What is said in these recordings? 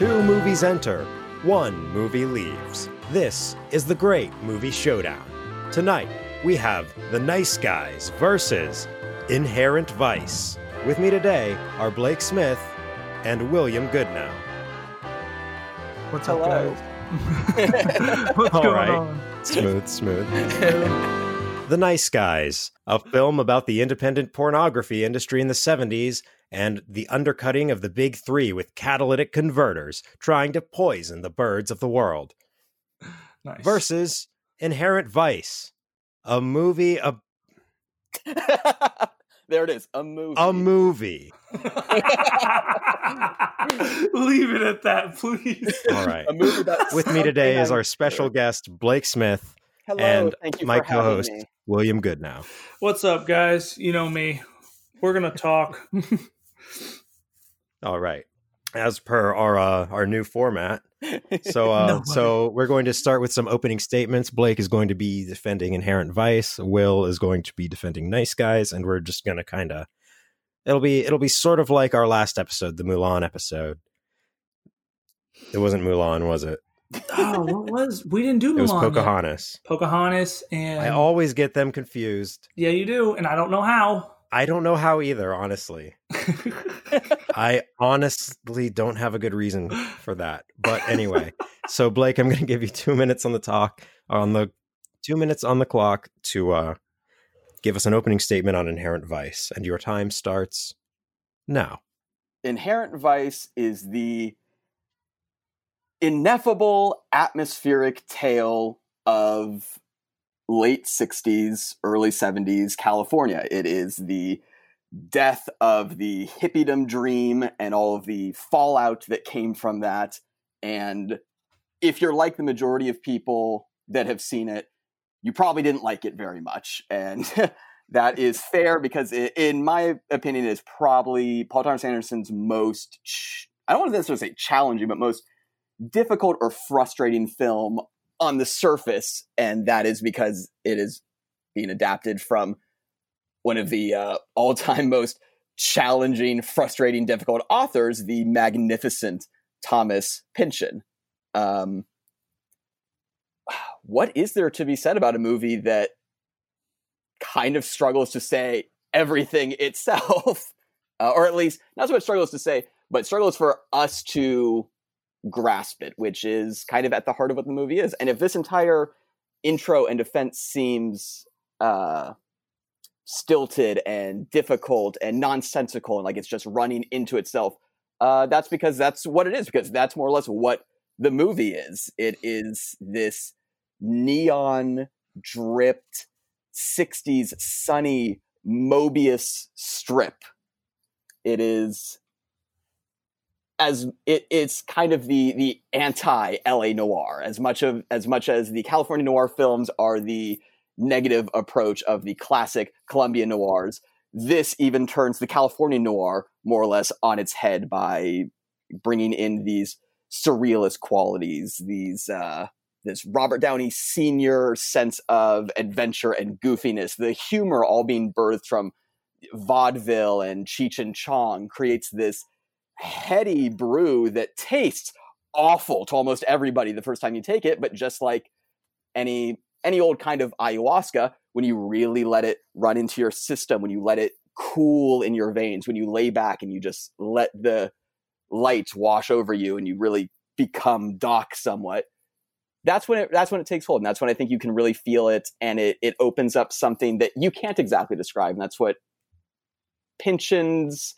Two movies enter, one movie leaves. This is the Great Movie Showdown. Tonight, we have The Nice Guys versus Inherent Vice. With me today are Blake Smith and William Goodnow. What's up, Hello. guys? What's All going right. on? Smooth, smooth. The Nice Guys, a film about the independent pornography industry in the 70s and the undercutting of the big three with catalytic converters trying to poison the birds of the world. Nice. Versus Inherent Vice, a movie, a, there it is. A movie. a movie. Leave it at that, please. All right. A movie With me today is our I'm- special guest, Blake Smith, Hello. and Thank you my for having co-host. William Goodnow. What's up, guys? You know me. We're gonna talk. All right. As per our uh, our new format, so uh, Nobody. so we're going to start with some opening statements. Blake is going to be defending Inherent Vice. Will is going to be defending Nice Guys, and we're just going to kind of it'll be it'll be sort of like our last episode, the Mulan episode. It wasn't Mulan, was it? oh, what was? We didn't do Mulan? It was Mulan yet. Pocahontas. Pocahontas, and I always get them confused. yeah, you do, and I don't know how. I don't know how either, honestly. I honestly don't have a good reason for that. But anyway, so Blake, I'm going to give you two minutes on the talk, on the two minutes on the clock to uh, give us an opening statement on Inherent Vice, and your time starts now. Inherent Vice is the ineffable atmospheric tale of late 60s, early 70s California. It is the death of the hippiedom dream and all of the fallout that came from that. And if you're like the majority of people that have seen it, you probably didn't like it very much. And that is fair because, i in my opinion, it is probably Paul Thomas Anderson's most, ch- I don't want to necessarily say challenging, but most difficult or frustrating film on the surface. And that is because it is being adapted from one of the uh, all time most challenging, frustrating, difficult authors, the magnificent Thomas Pynchon. Um, what is there to be said about a movie that kind of struggles to say everything itself? Uh, or at least, not so much struggles to say, but struggles for us to grasp it, which is kind of at the heart of what the movie is. And if this entire intro and defense seems uh, stilted and difficult and nonsensical and like it's just running into itself, uh, that's because that's what it is, because that's more or less what the movie is. It is this neon dripped 60s sunny Mobius strip. It is as it, it's kind of the the anti LA noir as much of as much as the California noir films are the negative approach of the classic Columbia noirs. This even turns the California noir more or less on its head by bringing in these surrealist qualities, these uh, this Robert Downey Senior sense of adventure and goofiness, the humor all being birthed from vaudeville and Cheech and Chong creates this heady brew that tastes awful to almost everybody the first time you take it, but just like any any old kind of ayahuasca, when you really let it run into your system, when you let it cool in your veins, when you lay back and you just let the lights wash over you and you really become Doc somewhat, that's when it that's when it takes hold. And that's when I think you can really feel it and it it opens up something that you can't exactly describe. And that's what Pynchon's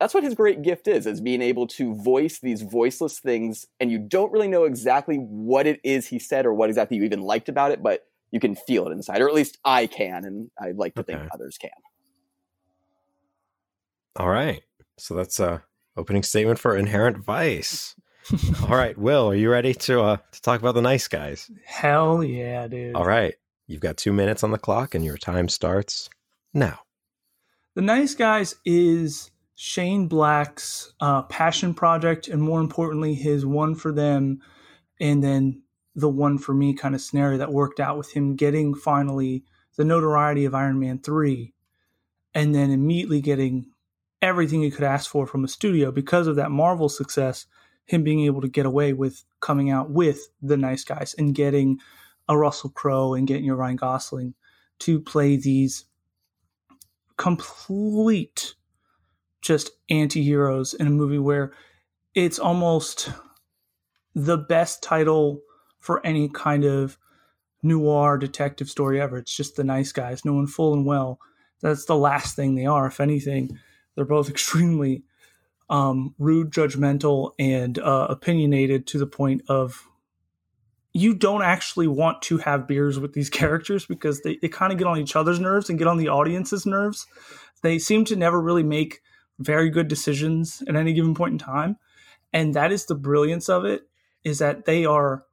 that's what his great gift is is being able to voice these voiceless things and you don't really know exactly what it is he said or what exactly you even liked about it but you can feel it inside or at least i can and i'd like to think others can All right. So that's a opening statement for Inherent Vice. All right, Will, are you ready to uh, to talk about the Nice Guys? Hell yeah, dude. All right. You've got two minutes on the clock, and your time starts now. The Nice Guys is Shane Black's uh, passion project, and more importantly, his one for them, and then the one for me kind of scenario that worked out with him getting finally the notoriety of Iron Man 3, and then immediately getting everything you could ask for from a studio because of that Marvel success. Him being able to get away with coming out with the nice guys and getting a Russell Crowe and getting your Ryan Gosling to play these complete just anti-heroes in a movie where it's almost the best title for any kind of noir detective story ever. It's just the nice guys, knowing full and well that's the last thing they are. If anything, they're both extremely um, rude, judgmental, and uh, opinionated to the point of you don't actually want to have beers with these characters because they, they kind of get on each other's nerves and get on the audience's nerves. They seem to never really make very good decisions at any given point in time. And that is the brilliance of it, is that they are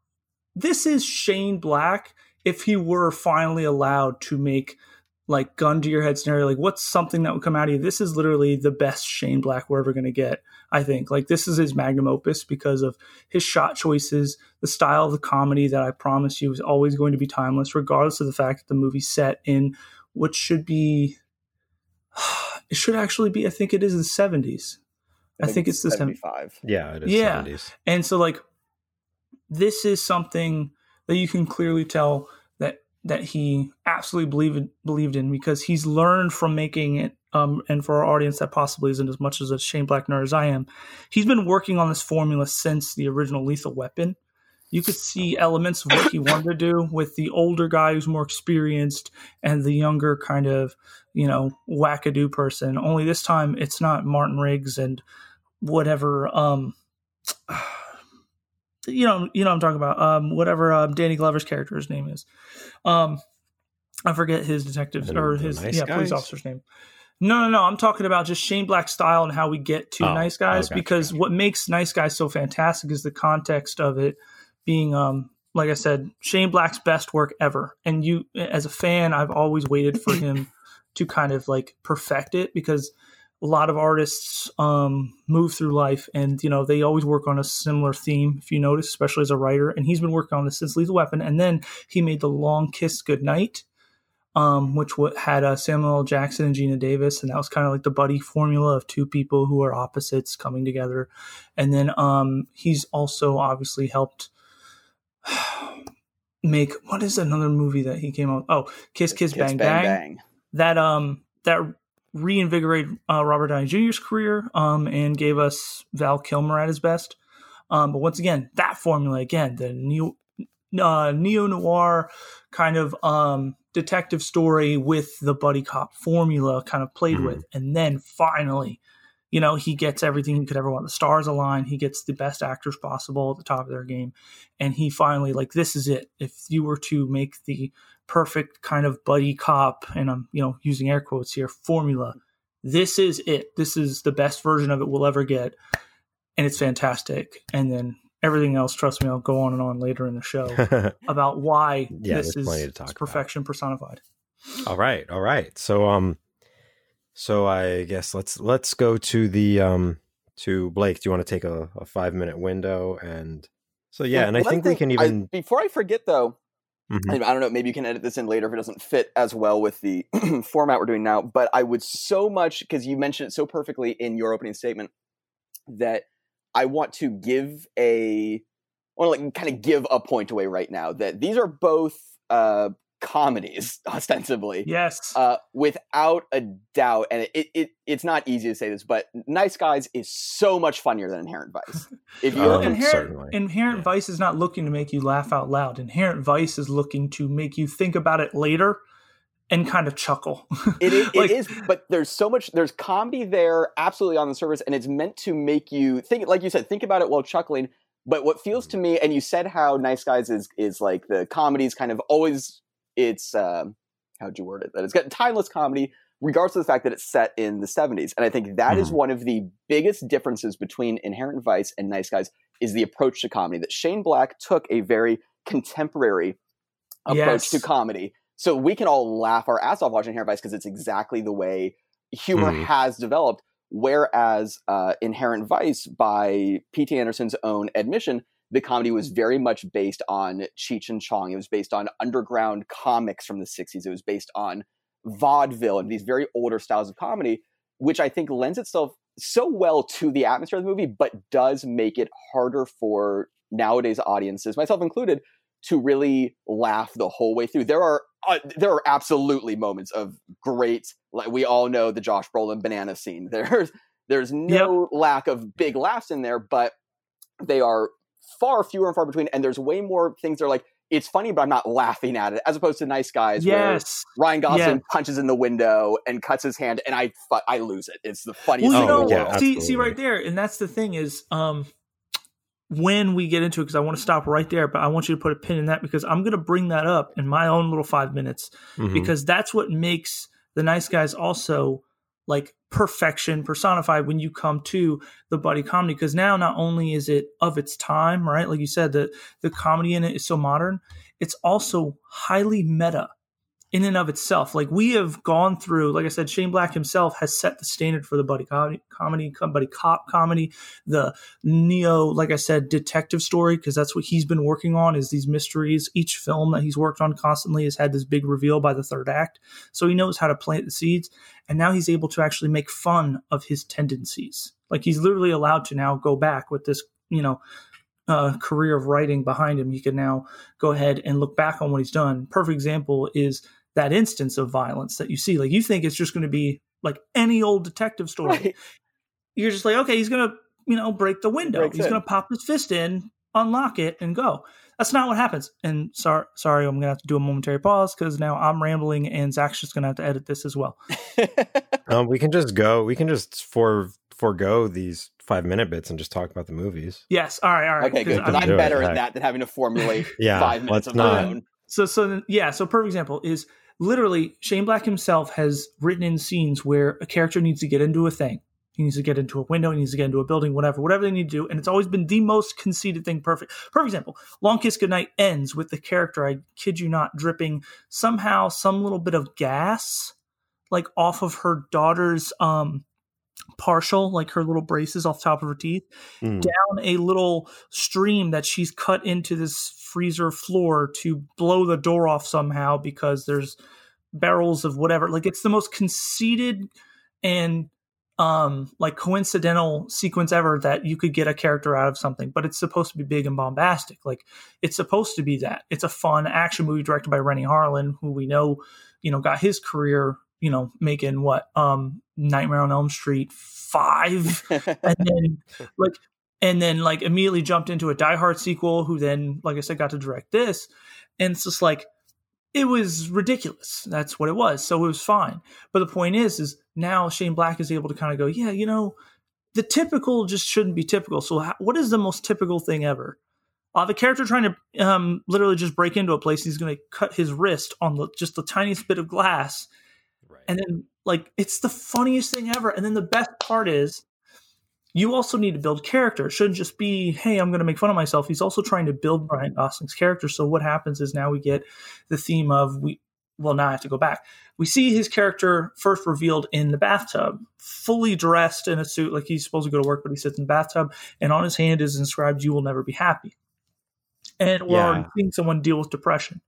this is Shane Black if he were finally allowed to make like gun to your head scenario like what's something that would come out of you this is literally the best shane black we're ever going to get i think like this is his magnum opus because of his shot choices the style of the comedy that i promise you is always going to be timeless regardless of the fact that the movie's set in what should be it should actually be i think it is in the 70s i, I think, it's the 75 yeah it is yeah 70s. and so like this is something that you can clearly tell that that he absolutely believed believed in because he's learned from making it. Um, and for our audience that possibly isn't as much as a Shane Black nerd as I am, he's been working on this formula since the original Lethal Weapon. You could see elements of what he wanted to do with the older guy who's more experienced and the younger kind of, you know, wackadoo person. Only this time it's not Martin Riggs and whatever um you know, you know, I'm talking about um, whatever um, Danny Glover's character's name is. Um, I forget his detective or his nice yeah guys? police officer's name. No, no, no. I'm talking about just Shane Black's style and how we get to oh, Nice Guys because what makes Nice Guys so fantastic is the context of it being, um, like I said, Shane Black's best work ever. And you, as a fan, I've always waited for him to kind of like perfect it because a lot of artists um, move through life and you know they always work on a similar theme if you notice especially as a writer. And he's been working on this since lethal weapon. And then he made the long kiss goodnight um, which had uh, samuel jackson and Geena davis. And that was kind of like the buddy formula of two people who are opposites coming together. And then um, he's also obviously helped make what is another movie that he came out oh kiss kiss, kiss bang, bang, bang bang that um that reinvigorated uh, Robert Downey Jr.'s career um, and gave us Val Kilmer at his best. Um, but once again, that formula again, the neo, uh, neo noir kind of um, detective story with the buddy cop formula kind of played mm-hmm. with, and then finally, you know, he gets everything he could ever want. The stars align. He gets the best actors possible at the top of their game, and he finally like this is it. If you were to make the perfect kind of buddy cop, and I'm you know using air quotes here formula. This is it. This is the best version of it we'll ever get, and it's fantastic. And then everything else, trust me, I'll go on and on later in the show about why yeah, this is perfection about. personified. All right, all right. So um, so I guess let's let's go to the um to Blake. Do you want to take a, a five minute window and so yeah, well, and I think we can even I, before I forget though, Mm-hmm. I don't know. Maybe you can edit this in later if it doesn't fit as well with the format we're doing now. But I would so much because you mentioned it so perfectly in your opening statement that I want to give a, I want to like kind of give a point away right now that these are both uh, comedies ostensibly yes. uh, without a doubt and it, it it's not easy to say this but nice guys is so much funnier than inherent vice. If you um, inherent, inherent yeah. vice is not looking to make you laugh out loud. Inherent vice is looking to make you think about it later and kind of chuckle. It, is, like, it is but there's so much there's comedy there absolutely on the surface and it's meant to make you think like you said think about it while chuckling. But what feels to me and you said how nice guys is is like the comedies kind of always it's um, how'd you word it? That it's got timeless comedy, regardless of the fact that it's set in the 70s. And I think that mm-hmm. is one of the biggest differences between Inherent Vice and Nice Guys is the approach to comedy. That Shane Black took a very contemporary approach yes. to comedy. So we can all laugh our ass off watching Inherent Vice because it's exactly the way humor mm-hmm. has developed. Whereas uh, Inherent Vice, by P.T. Anderson's own admission, the comedy was very much based on Cheech and Chong. It was based on underground comics from the 60s. It was based on vaudeville and these very older styles of comedy. which I think lends itself so well to the atmosphere of the movie, but does make it harder for nowadays audiences, myself included, to really laugh the whole way through. There are uh, there are absolutely moments of great, like we all know the Josh Brolin banana scene. There's there's no yep. lack of big laughs in there, but they are far fewer and far between. And there's way more things that are like, it's funny, but I'm not laughing at it, as opposed to Nice Guys, yes. where Ryan Gosling yes. punches in the window and cuts his hand, and I I lose it. It's the funniest. Well, you know, yeah, see, see right there, and that's the thing is, um, when we get into it, because I want to stop right there, but I want you to put a pin in that because I'm going to bring that up in my own little five minutes mm-hmm. because that's what makes the Nice Guys also like perfection personified when you come to the buddy comedy because now not only is it of its time right? Like you said the the comedy in it is so modern. It's also highly meta in and of itself. Like we have gone through, like I said, Shane Black himself has set the standard for the buddy comedy, comedy buddy cop comedy, the neo, like I said, detective story, because that's what he's been working on is these mysteries. Each film that he's worked on constantly has had this big reveal by the third act. So he knows how to plant the seeds. And now he's able to actually make fun of his tendencies. Like he's literally allowed to now go back with this, you know, uh, career of writing behind him, he can now go ahead and look back on what he's done. Perfect example is that instance of violence that you see. Like you think it's just going to be like any old detective story. Right. You're just like, okay, he's going to, you know, break the window. Breaks he's going to pop his fist in, unlock it, and go. That's not what happens. And sorry, sorry, I'm going to have to do a momentary pause because now I'm rambling, and Zach's just going to have to edit this as well. um, we can just go. We can just for forego these five minute bits and just talk about the movies. Yes. All right. All right. Okay. Good. I'm, I'm better at that than having to formulate yeah, five minutes of my own. So, so yeah. So, perfect example is literally Shane Black himself has written in scenes where a character needs to get into a thing. He needs to get into a window. He needs to get into a building, whatever, whatever they need to do. And it's always been the most conceited thing. Perfect. Perfect example. Long Kiss Goodnight ends with the character, I kid you not, dripping somehow some little bit of gas, like off of her daughter's um partial, like her little braces off top of her teeth, mm. down a little stream that she's cut into this freezer floor to blow the door off somehow because there's barrels of whatever. Like it's the most conceited and um like coincidental sequence ever that you could get a character out of something but it's supposed to be big and bombastic like it's supposed to be that it's a fun action movie directed by renny harlin who we know you know got his career you know making what um nightmare on elm street 5 and then like and then like immediately jumped into a Die Hard sequel, who then, like I said, got to direct this, and it's just like it was ridiculous. That's what it was. So it was fine. But the point is, is now Shane Black is able to kind of go, yeah, you know, the typical just shouldn't be typical. So how, what is the most typical thing ever? Uh, the character trying to um, literally just break into a place, he's going to cut his wrist on the, just the tiniest bit of glass. And then like it's the funniest thing ever. And then the best part is you also need to build character. It shouldn't just be, hey, I'm going to make fun of myself. He's also trying to build Ryan Gosling's character. So what happens is now we get the theme of we. Well, now I have to go back. We see his character first revealed in the bathtub, fully dressed in a suit, like he's supposed to go to work, but he sits in the bathtub, and on his hand is inscribed, "You will never be happy." And we're yeah. seeing someone deal with depression.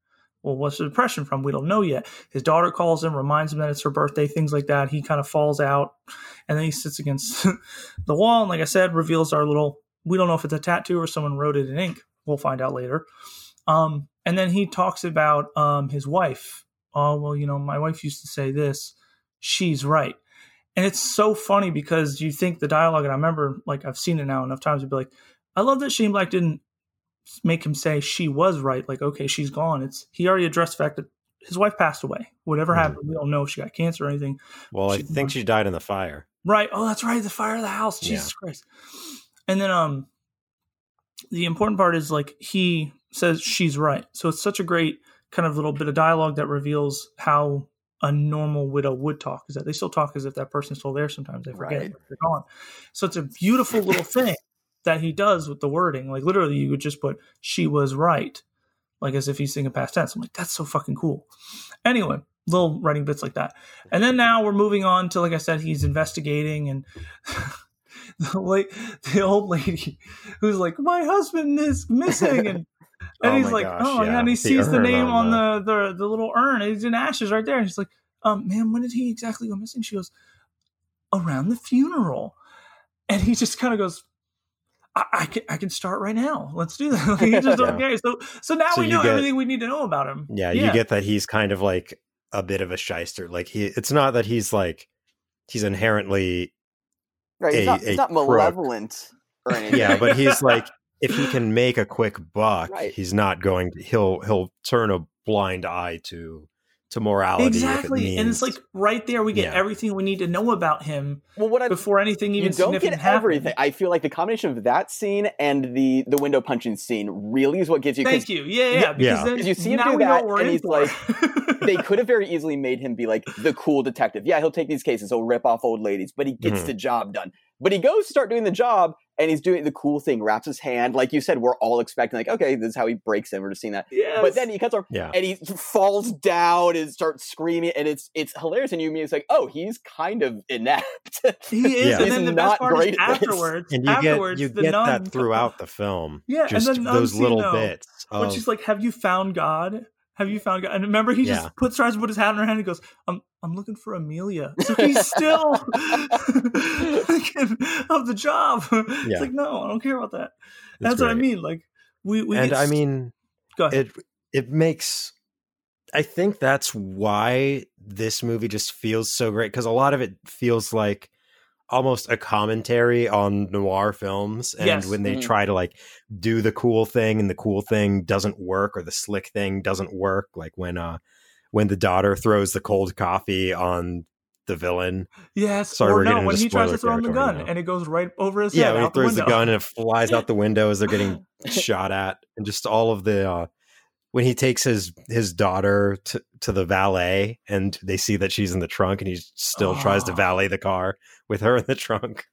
Well, what's the depression from? We don't know yet. His daughter calls him, reminds him that it's her birthday, things like that. He kind of falls out, and then he sits against the wall. And like I said, reveals our little. We don't know if it's a tattoo or someone wrote it in ink. We'll find out later. Um, and then he talks about um, his wife. Oh well, you know, my wife used to say this. She's right, and it's so funny because you think the dialogue. And I remember, like, I've seen it now enough times to be like, I love that Shane Black didn't make him say she was right. Like, okay, she's gone. It's he already addressed the fact that his wife passed away. Whatever mm-hmm. happened, we don't know if she got cancer or anything. Well, I think she died in the fire. Right. Oh, that's right. The fire of the house. Jesus yeah. Christ. And then um the important part is like he says she's right. So it's such a great kind of little bit of dialogue that reveals how a normal widow would talk is that they still talk as if that person's still there sometimes they forget right. they're gone so it's a beautiful little thing that he does with the wording. Like literally, you would just put "she was right," like as if he's singing past tense. I'm like, that's so fucking cool. Anyway, little writing bits like that, and then now we're moving on to like I said, he's investigating and. the late, the old lady who's like, my husband is missing, and and oh he's like, gosh, oh yeah, and he sees the, the name on, the, the the little urn, he's in ashes right there, and he's like, um, man, when did he exactly go missing? She goes, around the funeral. And he just kind of goes, I, I, can I can start right now. Let's do that. he just Yeah. okay. So so now So we know get- everything we need to know about him. Yeah, you get that he's kind of like a bit of a shyster. Like he, it's not that he's like he's inherently Right. He's a- not, a he's not crook. malevolent or anything. yeah, but he's like if he can make a quick buck, Right. he's not going. To, he'll he'll turn a blind eye to to morality. if it exactly, and it's like right there we get Yeah. everything we need to know about him well, what I before anything even you don't significant get happens. everything. I feel like the combination of that scene and the the window punching scene really is what gives you. 'cause Thank you. Yeah, yeah. Yeah, because yeah. you see him now do we that, what and he's for. they could have very easily made him be like the cool detective. Yeah, he'll take these cases, he'll rip off old ladies, but he gets Mhm. the job done. But he goes to start doing the job, and he's doing the cool thing, wraps his hand. Like you said, we're all expecting, like, okay, this is how he breaks him. We're just seeing that. yes. But then he cuts off, yeah, and he falls down and starts screaming, and it's it's hilarious. And you mean it's like, oh, he's kind of inept. he is, Yeah. and then the not best part great is afterwards. and you afterwards, get you the get nun that throughout the film. Yeah, and just the nun those little though, bits. when Of, she's like, "Have you found God? Have you found God?" And remember, he Yeah. just puts tries to put his hat in her hand. and goes, "I'm I'm looking for Amelia." So he's still thinking of the job. Yeah. It's like, no, I don't care about that. That's what I mean. Like, we we and I s- mean, go ahead. it it makes i think that's why this movie just feels so great because a lot of it feels like almost a commentary on noir films and Yes. when they Mhm. try to like do the cool thing and the cool thing doesn't work or the slick thing doesn't work like when uh when the daughter throws the cold coffee on the villain yes, sorry, or no, when he tries to throw him the gun now. and it goes right over his yeah head when he out the throws the, gun and it flies out the window as they're getting shot at and just all of the uh when he takes his his daughter to, to the valet and they see that she's in the trunk and he still tries to Oh. valet the car with her in the trunk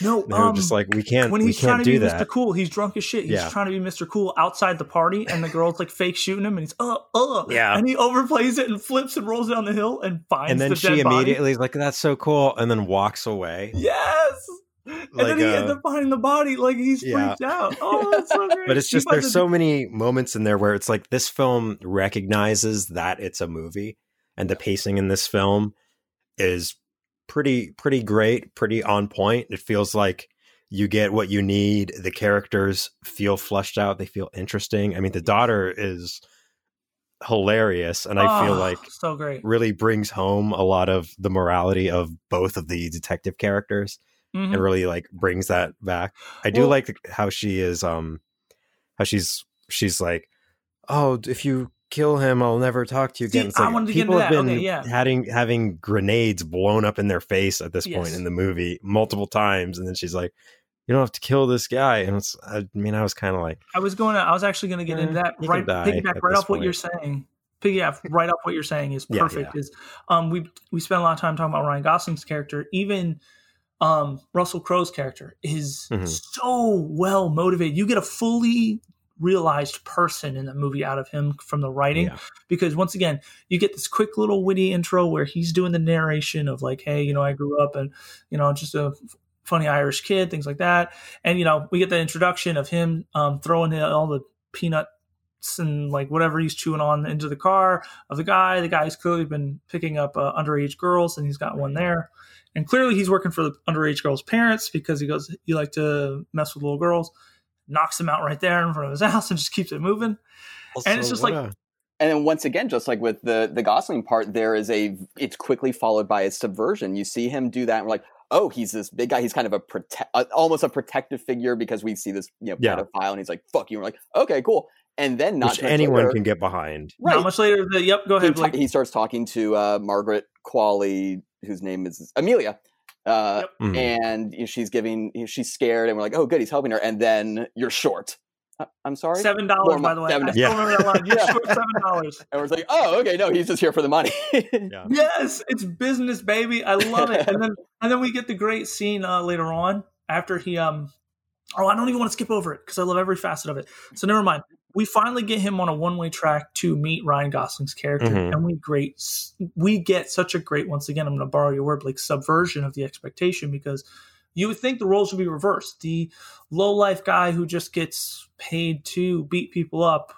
No, and they're um, just like we can't when he's trying can't to do be that Mr. Cool, he's drunk as shit. He's Yeah. trying to be Mr. Cool outside the party, and the girl's like fake shooting him, and he's uh uh, Yeah. and he overplays it and flips and rolls down the hill and finds and then the she dead body. immediately is like that's so cool and then walks away Yes. And Like, then he uh, ends up finding the body, like he's Yeah. freaked out. Oh, that's so great. but it's just there's so many moments in there where it's like this film recognizes that it's a movie and the pacing in this film is pretty pretty great pretty on point it feels like you get what you need the characters feel fleshed out they feel interesting i mean the daughter is hilarious and i feel Oh, like so great. really brings home a lot of the morality of both of the detective characters Mhm. and really like brings that back. I do Well- like how she is um how she's she's like, "Oh, if you kill him, I'll never talk to you See, again." It's I wanted to get people into have that. been Okay, yeah. having having grenades blown up in their face at this point in the movie multiple times and then she's like, "You don't have to kill this guy." And it's I mean, I was kind of like, I was going to, I was actually going to get Eh, into that right, piggyback right off what you're saying. Piggyback right off what you're saying is Yeah, perfect. Is um we we spent a lot of time talking about Ryan Gosling's character, even um Russell Crowe's character is Mhm. so well motivated. You get a fully realized person in the movie out of him from the writing Yeah. because once again you get this quick little witty intro where he's doing the narration of like hey you know i grew up and you know just a f- funny irish kid things like that and you know we get the introduction of him um, throwing the- all the peanuts and like whatever he's chewing on into the car of the guy the guy's clearly been picking up uh, underage girls and he's got one there and clearly he's working for the underage girls parents because he goes you like to mess with little girls knocks him out right there in front of his house and just keeps it moving And it's just like- a- And then once again, just like with the the Gosling part, there is a it's quickly followed by a subversion. You see him do that, and we're like, oh, he's this big guy. He's kind of a protect almost a protective figure because we see this you know Yeah. pedophile, and he's like, fuck you. And we're like, okay, cool. And then not anyone later- can get behind. right. not much later the yep go he, ahead ta- he starts talking to uh, Margaret Qualley, whose name is Amelia. Uh, Yep. Mhm. And you know, she's giving, you know, she's scared, and we're like, "Oh, good, he's helping her." And then you're short. Uh, I'm sorry. Seven dollars, by the way. seven- I still Yeah. remember that line. You're Yeah. short seven dollars. And we're like, "Oh, okay, no, he's just here for the money." Yeah. Yes, it's business, baby. I love it. And then and then we get the great scene uh, later on after he um. Oh, I don't even want to skip over it because I love every facet of it. So never mind. We finally get him on a one-way track to meet Ryan Gosling's character, Mhm. and we great we get such a great once again. I'm going to borrow your word, like subversion of the expectation because you would think the roles would be reversed. The low life guy who just gets paid to beat people up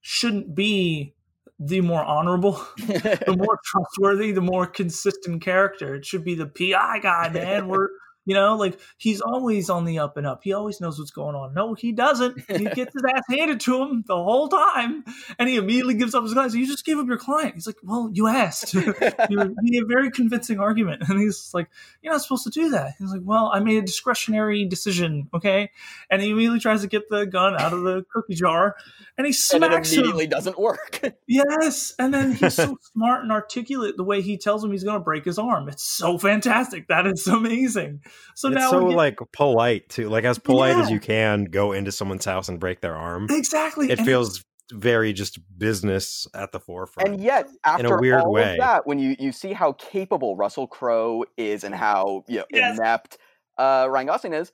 shouldn't be the more honorable, the more trustworthy, the more consistent character. It should be the PI guy, man. We're you know, like he's always on the up and up. He always knows what's going on. No, he doesn't. He gets his ass handed to him the whole time, and he immediately gives up his client. So you just gave up your client. He's like, "Well, you asked. you made a very convincing argument." And he's like, "You're not supposed to do that." He's like, "Well, I made a discretionary decision, okay?" And he immediately tries to get the gun out of the cookie jar, and he smacks and it immediately him. doesn't work. Yes, and then he's so smart and articulate the way he tells him he's going to break his arm. It's so fantastic. That is amazing. So it's now so get, like polite too, like as polite yeah. as you can go into someone's house and break their arm. Exactly. It and feels very just business at the forefront. And yet, after weird all way. of that, when you, you see how capable Russell Crowe is and how you know, Yes. inept uh, Ryan Gosling is,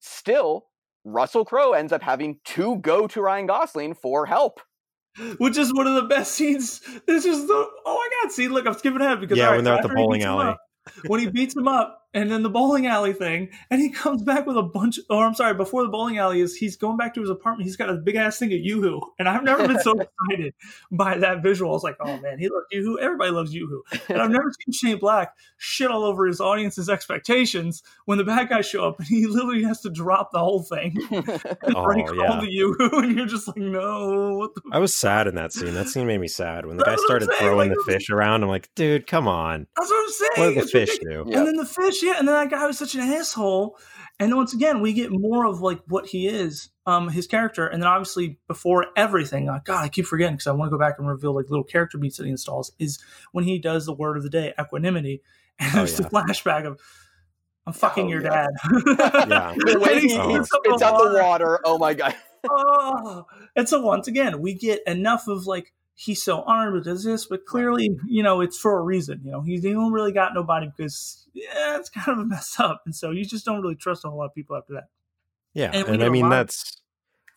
still Russell Crowe ends up having to go to Ryan Gosling for help. which is one of the best scenes. This is the oh my god! See, look, I'm skipping ahead because Yeah, all right, when they're at the bowling alley. up- when he beats him up, and then the bowling alley thing, and he comes back with a bunch. Or I'm sorry, before the bowling alley is, he's going back to his apartment. He's got a big ass thing of YooHoo, and I've never been so excited by that visual. I was like, oh man, he loves YooHoo. Everybody loves YooHoo, and I've never seen Shane Black shit all over his audience's expectations when the bad guys show up, and he literally has to drop the whole thing and Oh, break yeah. all the YooHoo, and you're just like, no, what the I was sad in that scene. That scene made me sad when the guy That's what I'm started throwing like, the fish around. I'm like, dude, come on. That's what I'm saying. What did the It's fish ridiculous. do? Yeah. And then the fish, yeah. And then that guy was such an asshole. And once again, we get more of like what he is, um, his character. And then obviously before everything, uh, God, I keep forgetting because I want to go back and reveal like little character beats that he installs. Is when he does the word of the day, equanimity, and Oh, there's yeah. the flashback of. I'm fucking Oh, your yeah. dad. Yeah. The way he, he Oh. he spits out the water. Oh my god. oh. And so once again, we get enough of like he's so honored does this, but clearly, you know, it's for a reason. You know, he's he don't really got nobody because yeah, it's kind of a mess up, and so you just don't really trust a whole lot of people after that. Yeah, And we and, get I a mean that's,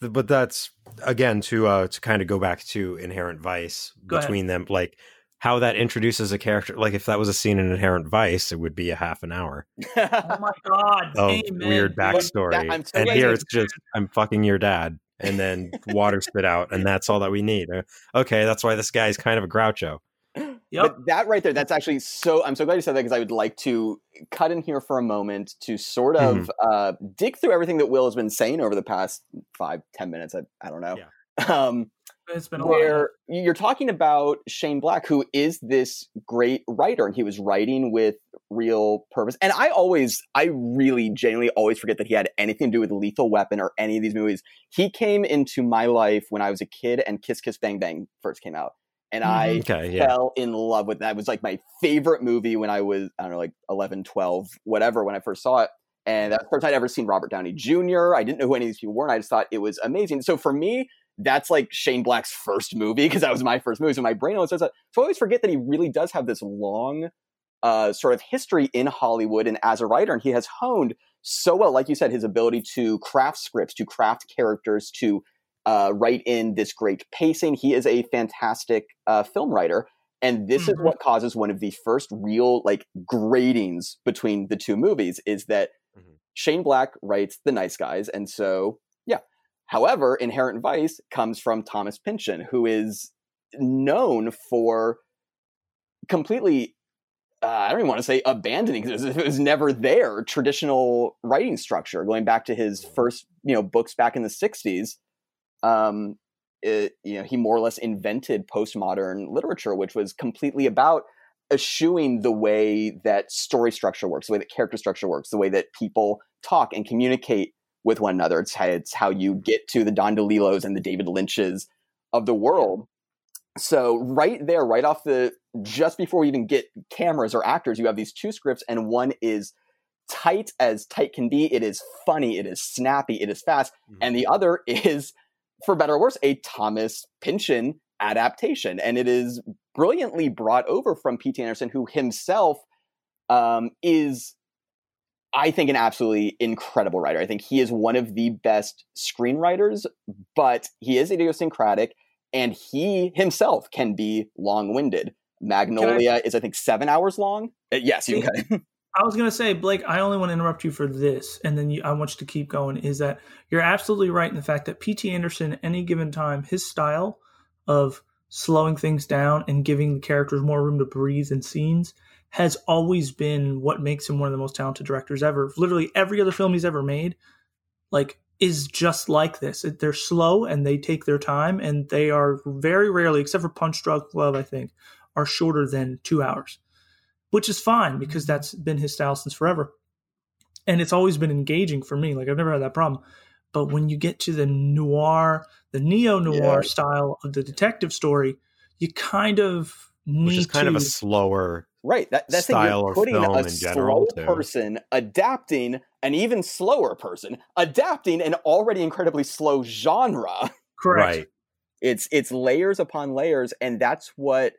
but that's again to uh to kind of go back to Inherent Vice Go ahead. between them, like how that introduces a character. Like if that was a scene in Inherent Vice, it would be a half an hour Oh my god! of Amen. weird backstory. that- and here it's just I'm fucking your dad, and then water spit out, and that's all that we need. Okay, that's why this guy's kind of a Groucho. Yep. But that right there, that's actually so. I'm so glad you said that because I would like to cut in here for a moment to sort of Mm-hmm. uh, dig through everything that Will has been saying over the past five, ten minutes. I, I don't know. Um, it's been a lot. where you're talking about Shane Black, who is this great writer, and he was writing with real purpose. And I always, I really genuinely always forget that he had anything to do with Lethal Weapon or any of these movies. He came into my life when I was a kid and Kiss Kiss Bang Bang first came out. And mm-hmm. I Okay, yeah, fell in love with that. It was like my favorite movie when I was, I don't know, like 11, 12, whatever, when I first saw it. And that's the first I'd ever seen Robert Downey Jr. I didn't know who any of these people were, and I just thought it was amazing. So for me, that's like Shane Black's first movie because that was my first movie. So my brain always does that. So I always forget that he really does have this long uh, sort of history in Hollywood and as a writer, and he has honed so well, like you said, his ability to craft scripts, to craft characters, to uh, write in this great pacing. He is a fantastic uh, film writer. And this is Mhm. what causes one of the first real like gradings between the two movies is that Mhm. Shane Black writes The Nice Guys. And so. However, Inherent Vice comes from Thomas Pynchon, who is known for completely uh, I don't even want to say abandoning because it, was- it was never there traditional writing structure. Going back to his first you know books back in the 60s um it, you know he more or less invented postmodern literature which was completely about eschewing the way that story structure works the way that character structure works the way that people talk and communicate with one another it's how, it's how you get to the don delillos and the david lynches of the world so right there right off the just before we even get cameras or actors, you have these two scripts, and one is tight as tight can be. It is funny, it is snappy, it is fast, Mhm. and the other is, for better or worse, a Thomas Pynchon adaptation, and it is brilliantly brought over from P.T. Anderson, who himself um, is. I think an absolutely incredible writer. I think he is one of the best screenwriters, but he is idiosyncratic and he himself can be long-winded. Magnolia is, I think, seven hours long. Uh, yes, you can. I was gonna say, Blake, I only want to interrupt you for this, and then you, I want you to keep going. Is that you're absolutely right in the fact that P.T. Anderson, any given time, his style of slowing things down and giving the characters more room to breathe in scenes has always been what makes him one of the most talented directors ever. Literally every other film he's ever made, like, is just like this. They're slow and they take their time, and they are very rarely, except for Punch Drunk Love, I think, are shorter than two hours, which is fine because mm-hmm. that's been his style since forever. And it's always been engaging for me. Like, I've never had that problem. But when you get to the noir, the neo noir yeah. style of the detective story, you kind of need Which is kind to, of a slower right. That, that's style you're putting film a in general, slow too. person adapting an even slower person adapting an already incredibly slow genre. correct. right. It's it's layers upon layers, and that's what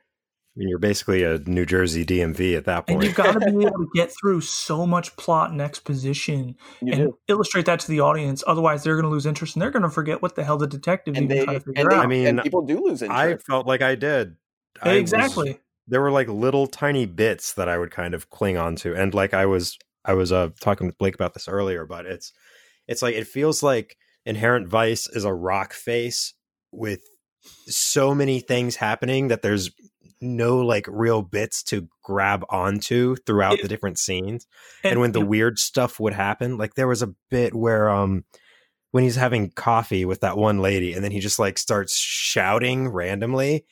I mean, you're basically a New Jersey DMV at that And point. you've got to be able to get through so much plot and exposition you and do. illustrate that to the audience. Otherwise, they're going to lose interest and they're going to forget what the hell the detective And even they, trying to and, figure they, out. I mean, and people do lose interest. I felt like I did. I was- exactly. There were like little tiny bits that I would kind of cling on to, and like I was, I was uh, talking with Blake about this earlier, but it's, it's like it feels like Inherent Vice is a rock face with so many things happening that there's no like real bits to grab onto throughout It- the different scenes. and when the weird stuff would happen like there was a bit where um when he's having coffee with that one lady and then he just like starts shouting randomly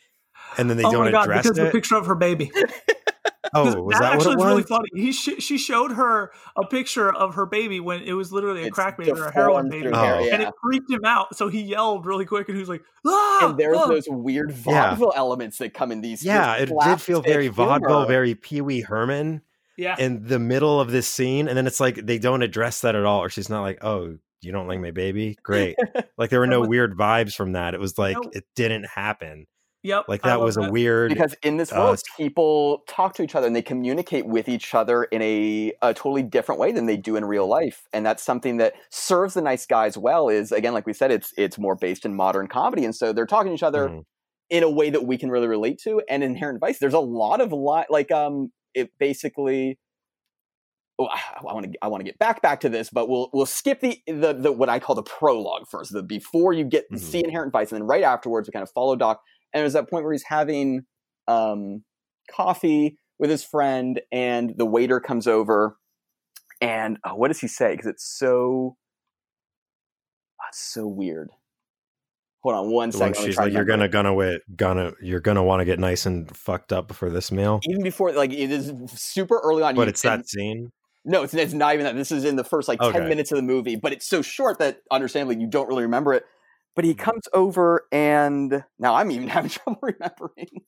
and then they oh don't my god! address Because the picture of her baby. oh was that, what actually it is really was funny. He sh- she showed her a picture of her baby when it was literally a It's crack baby or a heroin baby, Oh. there, and it freaked him out. So he yelled really quick, and he was like, "Ah!" and there's ah." those weird Yeah. vaudeville elements that come in these. yeah it did feel very slapstick vaudeville very pee-wee herman yeah. in the middle of this scene and then it's like they don't address that at all or she's not like oh you don't like my baby great like there were no was- weird vibes from that it was like No. it didn't happen Yep. like that love was a weird because in this uh, world, people talk to each other and they communicate with each other in a, a totally different way than they do in real life, and that's something that serves the nice guys well. Is again, like we said, it's it's more based in modern comedy, and so they're talking to each other Mhm. in a way that we can really relate to. And Inherent Vice, there's a lot of li- like um, it basically. Oh, I want to I want to get back back to this, but we'll we'll skip the, the the what I call the prologue first, the before you get Mhm. see Inherent Vice, and then right afterwards we kind of follow Doc. And there's that point where he's having um, coffee with his friend, and the waiter comes over, and uh, what does he say? Because it's so ah, it's so weird. Hold on one second. she's like, you're gonna gonna wait, gonna you're gonna want to get nice and fucked up for this meal. even before like it is super early on. But you- it's and- that scene. No, it's, it's not even that. This is in the first like 10 minutes of the movie, but it's so short that understandably you don't really remember it. But Mm-hmm. he comes over and now I'm even having trouble remembering.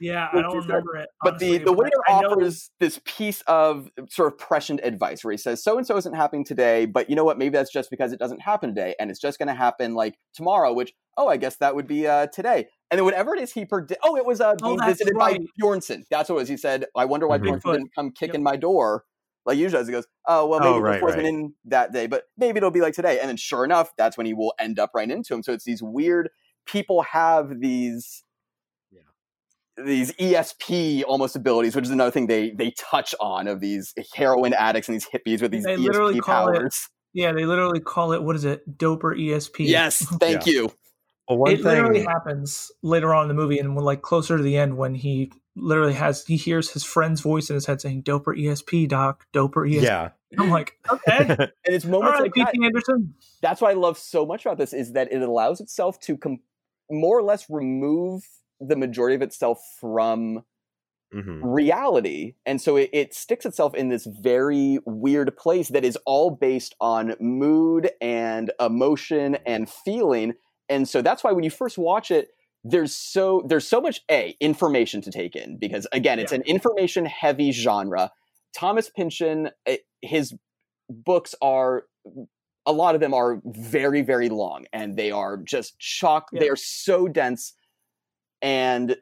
Yeah, I don't remember it. But the, honestly, the waiter offers this piece of sort of prescient advice where he says, so and so isn't happening today, but you know what? Maybe that's just because it doesn't happen today and it's just going to happen like tomorrow, which, oh, I guess that would be uh, today. And then whatever it is he predicted, oh, it was uh, Oh, being that's visited right. by Bjornsen. That's what it was. He said, I wonder why Mhm. Bjornsen didn't come kicking Yep. my door like usually as He goes, oh, well, Oh, maybe right, Bigfoot wasn't right. in that day, but maybe it'll be like today. And then sure enough, that's when he will end up right into him. So it's these weird people have these these ESP almost abilities, which is another thing they they touch on of these heroin addicts and these hippies with these They literally ESP call it- powers. Yeah, they literally call it what is it? Doper ESP. Yes, thank you. Well, one it literally happens later on in the movie, and when like closer to the end, when he literally has he hears his friend's voice in his head saying "Doper ESP, Doc, Doper ESP." yeah, I'm like, okay, And it's all moments right, like that. P.T. Anderson. That's what I love so much about this is that it allows itself to com- more or less remove the majority of itself from Mhm. reality. And so it, it sticks itself in this very weird place that is all based on mood and emotion and feeling. And so that's why when you first watch it, there's so there's so much a information to take in because again it's Yeah. an information heavy genre. Thomas pynchon eh, his books are a lot of them are very very long and they are just chock they are so dense. And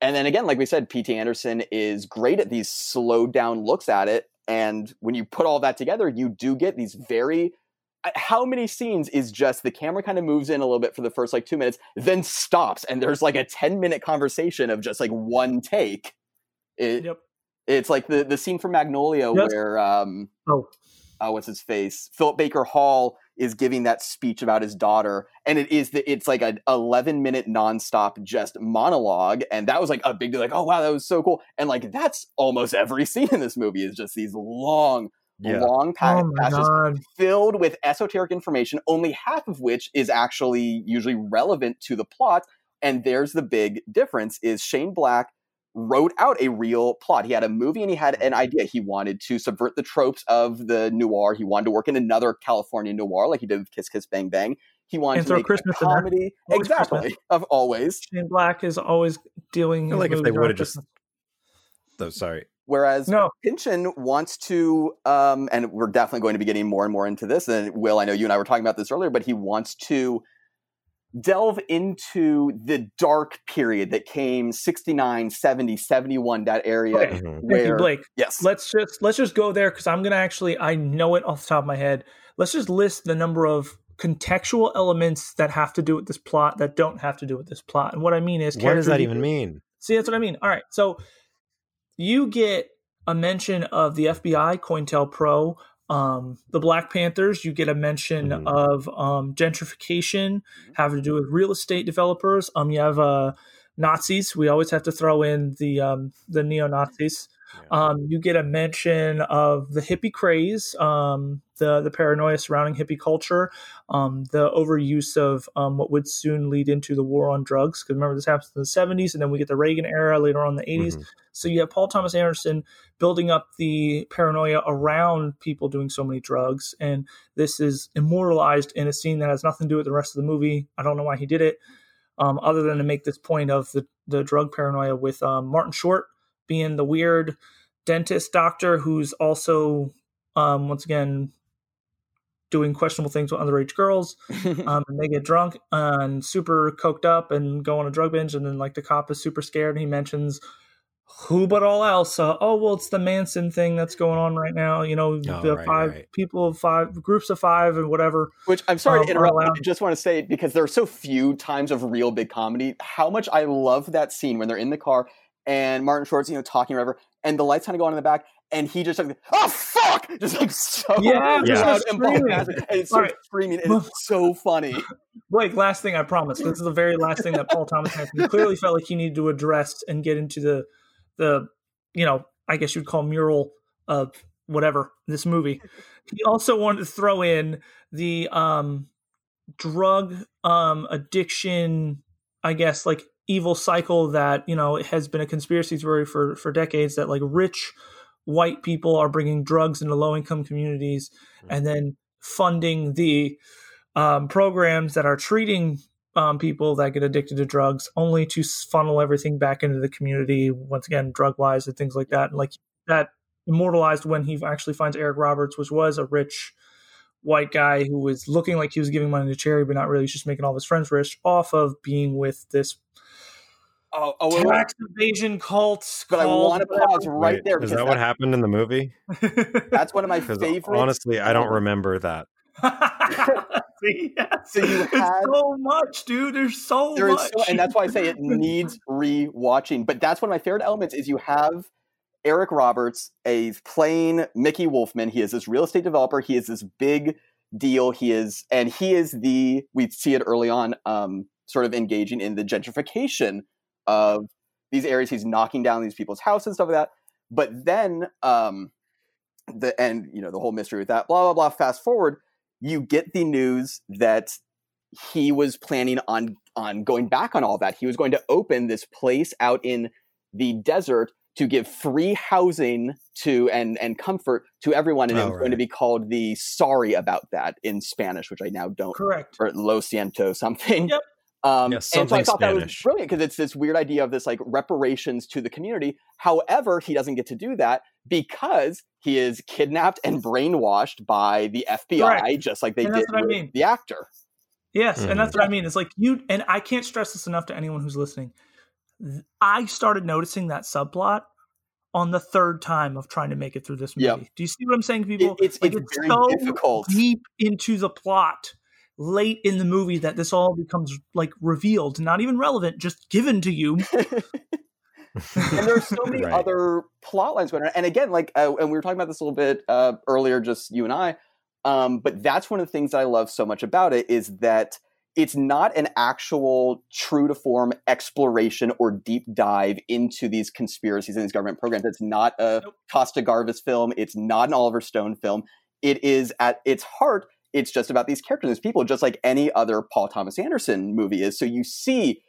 and then again like we said pt anderson is great at these slowed down looks at it. And when you put all that together you do get these very how many scenes is just the camera kind of moves in a little bit for the first like two minutes then stops and there's like a 10 minute conversation of just like one take it, Yep. it's like the the scene from magnolia Yes. where um Oh, uh, what's his face? Philip Baker Hall is giving that speech about his daughter, and it is the it's like an 11 minute nonstop just monologue, and that was like a big deal. Like, oh wow, that was so cool, and like that's almost every scene in this movie is just these long. Yeah. Long pa- Oh my passages god. filled with esoteric information, only half of which is actually usually relevant to the plot. And there's the big difference is Shane Black wrote out a real plot. He had a movie and he had an mm-hmm. idea. He wanted to subvert the tropes of the noir. He wanted to work in another California noir like he did with Kiss Kiss Bang Bang. He wanted And to make Christmas a in comedy. Exactly. Christmas. Of always. Shane Black is always dealing. I feel like if they would have just, Christmas. though, sorry, Whereas No. Pynchon wants to, um, and we're definitely going to be getting more and more into this. And Will, I know you and I were talking about this earlier, but he wants to delve into the dark period that came 69, 70, 71, that area. Okay. Mhm. Thank Where, you, Blake. yes. Let's just let's just go there because I'm gonna actually I know it off the top of my head. Let's just list the number of contextual elements that have to do with this plot that don't have to do with this plot. And what I mean is, what does that even mean? See, that's what I mean. All right, so you get a mention of the FBI, COINTELPRO, um, the Black Panthers. You get a mention Mhm. of um, gentrification, having to do with real estate developers. Um, you have uh, Nazis. We always have to throw in the um, the neo Nazis. Yeah. Um, you get a mention of the hippie craze, um, the the paranoia surrounding hippie culture, um, the overuse of um, what would soon lead into the war on drugs. Because remember, this happens in the '70s, and then we get the Reagan era later on in the '80s. Mhm. So you have Paul Thomas Anderson building up the paranoia around people doing so many drugs, and this is immortalized in a scene that has nothing to do with the rest of the movie. I don't know why he did it, um, other than to make this point of the the drug paranoia with um, Martin Short being the weird dentist doctor who's also um, once again doing questionable things with underage girls um, and they get drunk and super coked up and go on a drug binge and then like the cop is super scared and he mentions who but all else uh, oh well it's the manson thing that's going on right now you know Oh, the right, five right. people five groups of five and whatever Which I'm sorry Um, to interrupt. I just want to say because there are so few times of real big comedy, how much I love that scene when they're in the car and Martin Short's you know talking or whatever, and the lights kind of go on in the back, and he just like, oh fuck, just like so Yeah, just loud and screaming. bombastic, and it's All so right. screaming, and it's so funny. Blake, last thing I promise. This is the very last thing that Paul Thomas Anderson clearly felt like he needed to address and get into the the you know, I guess you'd call mural of whatever this movie. He also wanted to throw in the um drug um addiction, I guess like evil cycle that, you know, it has been a conspiracy theory for for decades that like rich white people are bringing drugs into low income communities and then funding the um, programs that are treating um, people that get addicted to drugs only to funnel everything back into the community once again drug wise and things like that. And like that immortalized when he actually finds eric roberts which was a rich white guy who was looking like he was giving money to charity but not really. He's just making all of his friends rich off of being with this Oh, oh wait, wait. tax evasion cult but I want to pause right Wait, there Is that what happened in the movie? that's one of my Because favorite. honestly, I don't remember that. See, yeah. So you It's had- so much, dude. There's so There is much, so, and that's why I say it needs re-watching. But that's one of my favorite elements is you have Eric Roberts, a playing Mickey Wolfman. He is this real estate developer. He is this big deal. He is, and he is the. We see it early on, um, sort of engaging in the gentrification of these areas. He's knocking down these people's houses, and stuff like that. But then, um, the and you know the whole mystery with that. Blah blah blah. Fast forward, you get the news that he was planning on on going back on all that. He was going to open this place out in the desert to give free housing to and and comfort to everyone, and it Oh, was going to be called the "Sorry About That" in Spanish, which I now don't correct. or Lo Siento something. Yep. Um, Yeah, and so I something thought that was brilliant because it's this weird idea of this like reparations to the community. However, he doesn't get to do that because he is kidnapped and brainwashed by the FBI, Correct. just like they And did that's what I mean. the actor. Yes, Mhm. and that's what I mean. It's like you and I can't stress this enough to anyone who's listening. I started noticing that subplot on the third time of trying to make it through this movie. Yep. Do you see what I'm saying, people? it's- like it's very so difficult. deep into the plot late in the movie that this all becomes like revealed, not even relevant, just given to you. and there's so many Right. other plot lines going on. And again, like, uh, and we were talking about this a little bit uh, earlier, just you and I. Um, but that's one of the things that I love so much about it is that it's not an actual true to form exploration or deep dive into these conspiracies and these government programs. It's not a nope. Costa Gavras film. It's not an Oliver Stone film. It is at its heart, it's just about these characters, these people, just like any other Paul Thomas Anderson movie is. So you see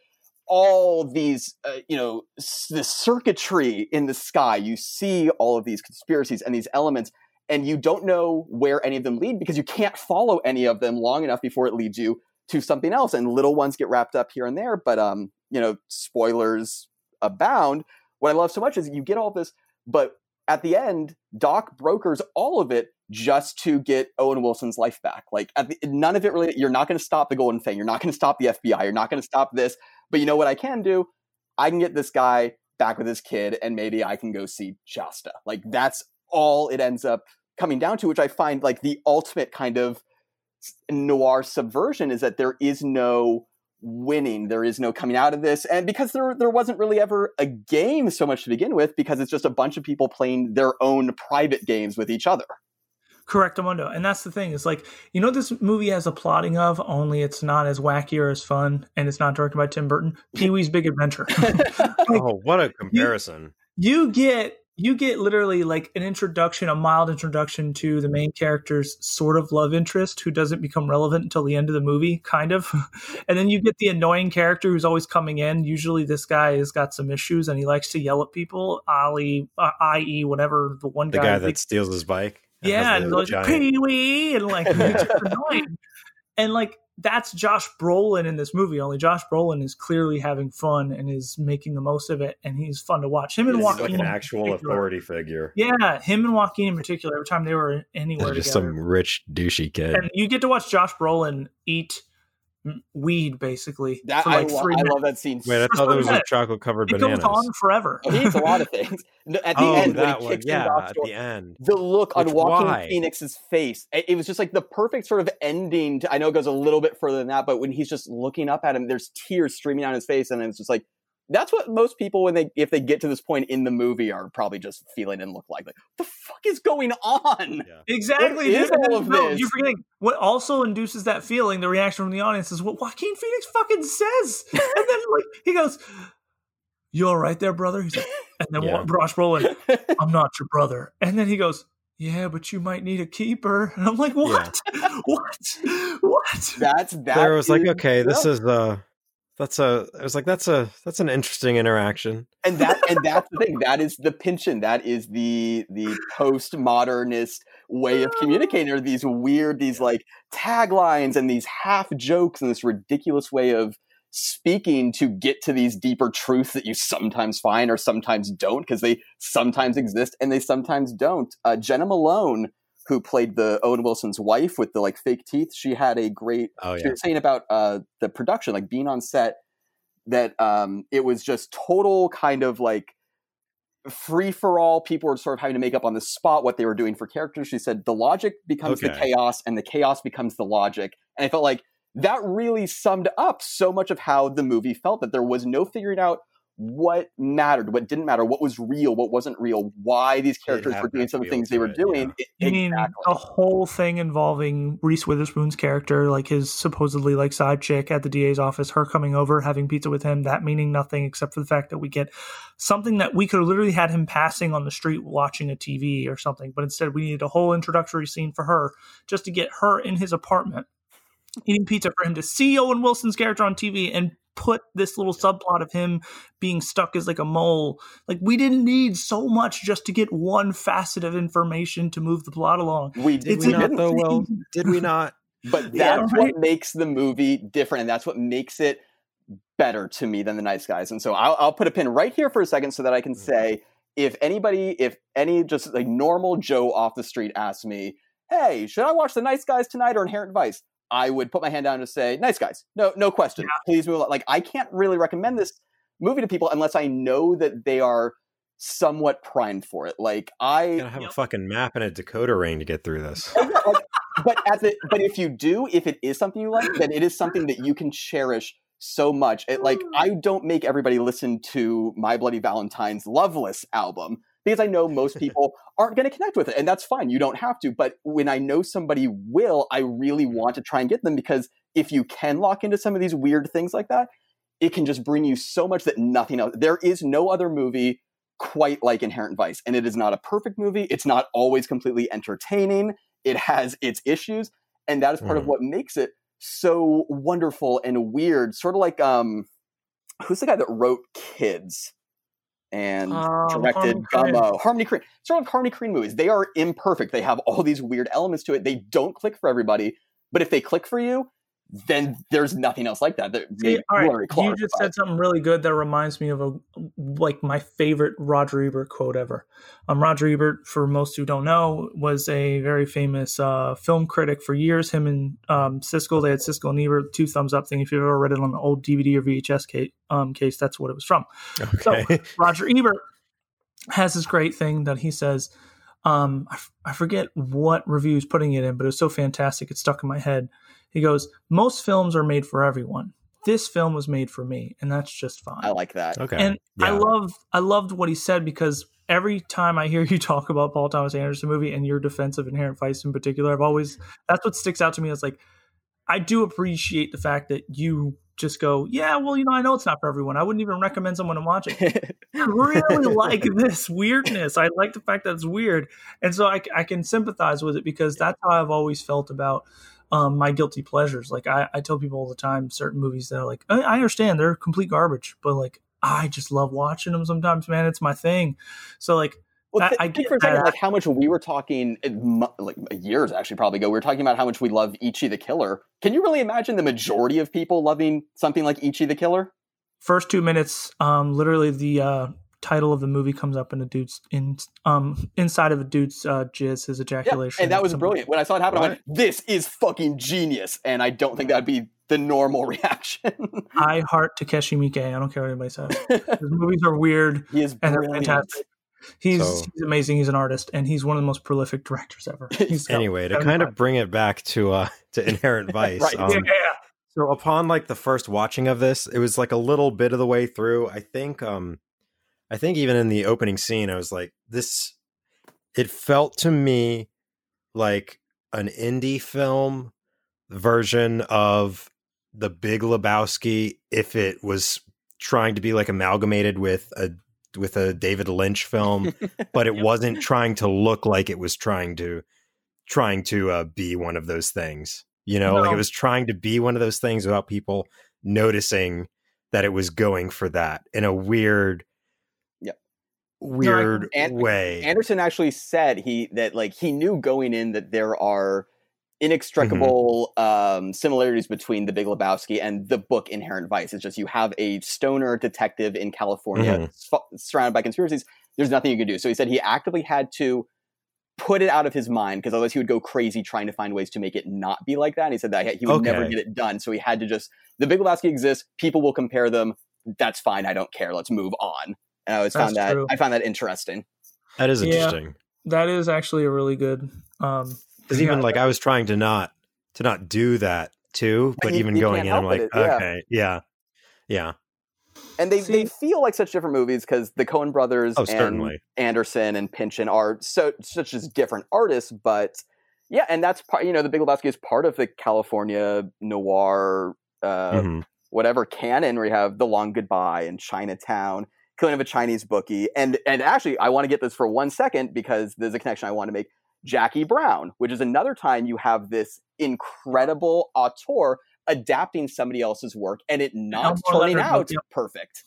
all these, uh, you know, the circuitry in the sky. You see all of these conspiracies and these elements, and you don't know where any of them lead because you can't follow any of them long enough before it leads you to something else. And little ones get wrapped up here and there, but um, you know, spoilers abound. What I love so much is you get all this, but at the end, Doc brokers all of it just to get Owen Wilson's life back. Like the, none of it really. You're not going to stop the Golden Fang. You're not going to stop the FBI. You're not going to stop this. But you know what I can do? I can get this guy back with his kid, and maybe I can go see Shasta. Like that's all it ends up coming down to, which I find like the ultimate kind of noir subversion is that there is no winning. There is no coming out of this. And because there there wasn't really ever a game so much to begin with, because it's just a bunch of people playing their own private games with each other. Correct, Amundo. And that's the thing. Is like, you know this movie has a plotting of, only it's not as wacky or as fun, and it's not directed by Tim Burton. Pee Wee's Big Adventure. like, oh, what a comparison. You, you get you get literally like an introduction, a mild introduction to the main character's sort of love interest who doesn't become relevant until the end of the movie, kind of. and then you get the annoying character who's always coming in. Usually this guy has got some issues and he likes to yell at people, Ali, uh, i.e., whatever, the one the guy. guy that steals his bike. Yeah, and like, Pee Wee, and like, annoying. And like, that's Josh Brolin in this movie. Only Josh Brolin is clearly having fun and is making the most of it, and he's fun to watch. Him and he's Joaquin, like an actual authority figure. Yeah, him and Joaquin in particular. Every time they were anywhere, They're just together. some rich douchey kid. And you get to watch Josh Brolin eat weed basically. That like I, lo- I love that scene. Wait, I thought that was a chocolate covered bananas. It goes on forever. He eats a lot of things. At the oh, end, that when he kicks yeah, at the end, the look Which, on Joaquin why? Phoenix's face, it was just like the perfect sort of ending. To, I know it goes a little bit further than that, but when he's just looking up at him, there's tears streaming down his face, and it's just like that's what most people when they if they get to this point in the movie are probably just feeling and look like like the fuck is going on yeah. exactly what is all of no, this you're forgetting what also induces that feeling the reaction from the audience is what Joaquin Phoenix fucking says and then like he goes you all right there brother he's like, and then yeah. Josh Brolin I'm not your brother and then he goes yeah, but you might need a keeper. And I'm like, what? Yeah. what? What? That's that. There was like, okay, this is uh that's a i was like that's a that's an interesting interaction. And that and that's the thing that is the Pynchon that is the the postmodernist way of communicating or these weird these like taglines and these half jokes and this ridiculous way of speaking to get to these deeper truths that you sometimes find or sometimes don't because they sometimes exist and they sometimes don't. Uh, jena malone who played the Owen Wilson's wife with the like fake teeth, she had a great. Oh, yeah. She was saying about uh, the production, like being on set, that um, it was just total kind of like free for all. People were sort of having to make up on the spot what they were doing for characters. She said the logic becomes okay. the chaos, and the chaos becomes the logic. And I felt like that really summed up so much of how the movie felt. That there was no figuring out what mattered, what didn't matter, what was real, what wasn't real, why these characters were doing some of the things they were it, doing. Yeah. It, mean exactly. the whole thing involving Reese Witherspoon's character, like his supposedly like side chick at the DA's office, her coming over, having pizza with him, that meaning nothing except for the fact that we get something that we could have literally had him passing on the street watching a TV or something, but instead we needed a whole introductory scene for her just to get her in his apartment eating pizza for him to see Owen Wilson's character on TV and put this little subplot of him being stuck as like a mole. Like we didn't need so much just to get one facet of information to move the plot along. We did we not though. Well, did we not? But that's yeah, right? what makes the movie different, and that's what makes it better to me than the Nice Guys. And so I'll, I'll put a pin right here for a second so that I can mm-hmm. say if anybody, if any just like normal Joe off the street asks me, "Hey, should I watch the Nice Guys tonight or Inherent Vice?" I would put my hand down and say, "Nice guys, no, no question. Yeah. Please move." On. Like I can't really recommend this movie to people unless I know that they are somewhat primed for it. Like I you gotta have a fucking map and a decoder ring to get through this. like, but at the but if you do, if it is something you like, then it is something that you can cherish so much. It like hmm. I don't make everybody listen to My Bloody Valentine's Loveless album because I know most people aren't going to connect with it, and that's fine. You don't have to. But when I know somebody will, I really want to try and get them because if you can lock into some of these weird things like that, it can just bring you so much that nothing else. There is no other movie quite like Inherent Vice, and it is not a perfect movie. It's not always completely entertaining. It has its issues, and that is part mm. of what makes it so wonderful and weird. Sort of like um, who's the guy that wrote Kids? And um, directed Harmony Gummo. Harmony Korine. Sort of Harmony Korine movies. They are imperfect. They have all these weird elements to it. They don't click for everybody, but if they click for you, then there's nothing else like that. See, all right. You just said something really good that reminds me of a like my favorite Roger Ebert quote ever. Um, Roger Ebert, for most who don't know, was a very famous uh, film critic for years. Him and um, Siskel, they had Siskel and Ebert, two thumbs up thing. If you've ever read it on an old DVD or VHS case, um, case that's what it was from. Okay. So Roger Ebert has this great thing that he says. Um, I, f- I forget what review he's putting it in, but it was so fantastic it stuck in my head he goes, Most films are made for everyone. This film was made for me, and that's just fine. I like that. Okay. And yeah. I love I loved what he said because every time I hear you talk about Paul Thomas Anderson movie and your defense of Inherent Vice in particular, I've always that's what sticks out to me is like I do appreciate the fact that you just go, yeah, well, you know, I know it's not for everyone. I wouldn't even recommend someone to watch it. I really like this weirdness. I like the fact that it's weird. And so I, I can sympathize with it because that's how I've always felt about um, my guilty pleasures. Like I, I tell people all the time, certain movies that are like, I, I understand they're complete garbage, but like I just love watching them sometimes, man. It's my thing. So like, well, I, I get for a second, like how much we were talking like years actually probably ago. We were talking about how much we love Ichi the Killer. Can you really imagine the majority of people loving something like Ichi the Killer? First two minutes, um, literally the uh, title of the movie comes up in a dude's in um inside of a dude's uh, jizz, his ejaculation. Yeah, and that was brilliant. When I saw it happen, right. I went, "This is fucking genius!" And I don't think that'd be the normal reaction. I heart Takashi Miike. I don't care what anybody says. His movies are weird. He is and they're fantastic. He's, so, he's amazing. He's an artist, and he's one of the most prolific directors ever. anyway, to kind of bring it back to uh to Inherent Vice. right. Um, yeah, yeah. So upon like the first watching of this, it was like a little bit of the way through. I think um I think even in the opening scene, I was like, this, it felt to me like an indie film version of the Big Lebowski if it was trying to be like amalgamated with a with a David Lynch film, but it wasn't trying to look like it was trying to trying to uh, be one of those things. You know, no. like it was trying to be one of those things without people noticing that it was going for that in a weird weird no, way. Anderson actually said he that like he knew going in that there are inextricable mm-hmm. um, similarities between the Big Lebowski and the book Inherent Vice. It's just you have a stoner detective in California mm-hmm. surrounded by conspiracies. There's nothing you can do. So he said he actively had to put it out of his mind because otherwise he would go crazy trying to find ways to make it not be like that. And he said that he would okay. never get it done. So he had to just the Big Lebowski exists. People will compare them. That's fine. I don't care. Let's move on. And I always That's found that true. I found that interesting. That is interesting. Yeah, that is actually a really good. Um, because even like I was trying to not to not do that too, but you, even you going in, I'm like, it, yeah. okay, yeah, yeah. And they, See, they feel like such different movies because the Coen brothers oh, and certainly. Anderson and Pynchon are so such as different artists, but yeah, and that's part. You know, The Big Lebowski is part of the California noir, uh, mm-hmm. whatever canon where you have The Long Goodbye and Chinatown, killing of a Chinese bookie. And and actually, I want to get this for one second because there's a connection I want to make. Jackie Brown, which is another time you have this incredible auteur adapting somebody else's work and it not turning out yep. perfect.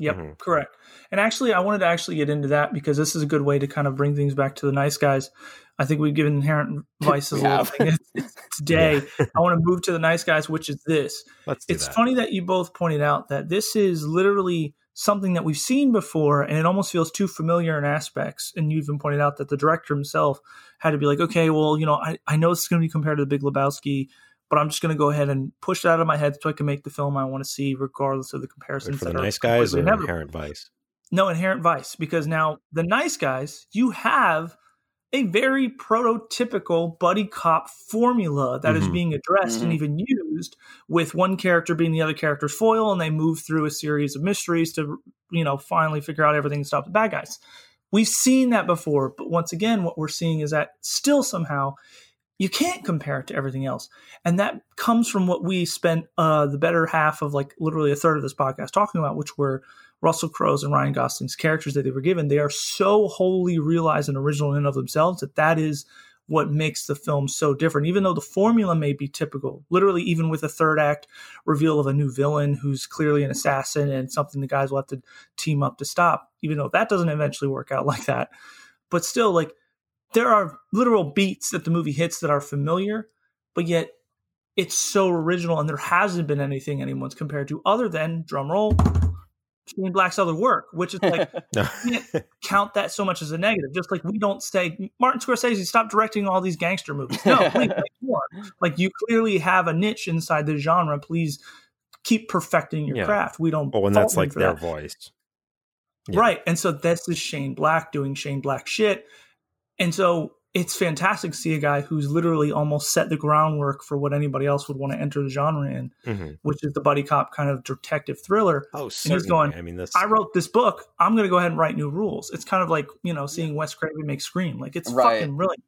Yep, mm-hmm. correct. And actually, I wanted to actually get into that because this is a good way to kind of bring things back to the nice guys. I think we've given inherent vices a little thing today. Yeah. I want to move to the nice guys, which is this. Let's it's that. funny that you both pointed out that this is literally something that we've seen before and it almost feels too familiar in aspects. And you even pointed out that the director himself had to be like, okay, well, you know, I, I know this is going to be compared to the Big Lebowski, but I'm just going to go ahead and push it out of my head so I can make the film I want to see, regardless of the comparisons. For the nice guys or Inherent Vice? No, Inherent Vice, because now the nice guys, you have a very prototypical buddy cop formula that mm-hmm. is being addressed mm-hmm. and even used with one character being the other character's foil and they move through a series of mysteries to you know finally figure out everything to stop the bad guys We've seen that before, but once again, what we're seeing is that still somehow you can't compare it to everything else. And that comes from what we spent uh, the better half of like literally a third of this podcast talking about, which were Russell Crowe's and Ryan Gosling's characters that they were given. They are so wholly realized and original in and of themselves that that is what makes the film so different. Even though the formula may be typical, literally, even with a third act reveal of a new villain who's clearly an assassin and something the guys will have to team up to stop, even though that doesn't eventually work out like that. But still, like, there are literal beats that the movie hits that are familiar, but yet it's so original and there hasn't been anything anyone's compared to other than drumroll Shane Black's other work, which is like no. can't count that so much as a negative. Just like we don't say Martin Scorsese stop directing all these gangster movies. No, please, like, like you clearly have a niche inside the genre. Please keep perfecting your yeah. craft. We don't. Well, when that's like their that. voice, yeah. right? And so this is Shane Black doing Shane Black shit, and so it's fantastic to see a guy who's literally almost set the groundwork for what anybody else would want to enter the genre in, mm-hmm. which is the buddy cop kind of detective thriller. Oh, certainly. And he's going. I mean, this. I wrote this book. I'm going to go ahead and write new rules. It's kind of like you know seeing Wes Craven make Scream. Like it's right. fucking brilliant.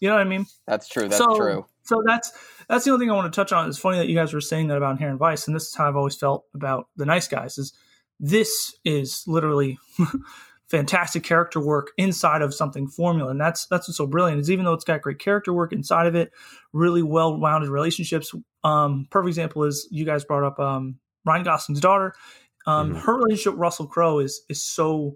You know what I mean? That's true. That's so, true. So that's that's the only thing I want to touch on. It's funny that you guys were saying that about Inherent Vice, and this is how I've always felt about the Nice Guys. Is this is literally fantastic character work inside of something formula and that's that's what's so brilliant is even though it's got great character work inside of it really well rounded relationships um perfect example is you guys brought up um ryan gosling's daughter um mm-hmm. her relationship with russell crowe is is so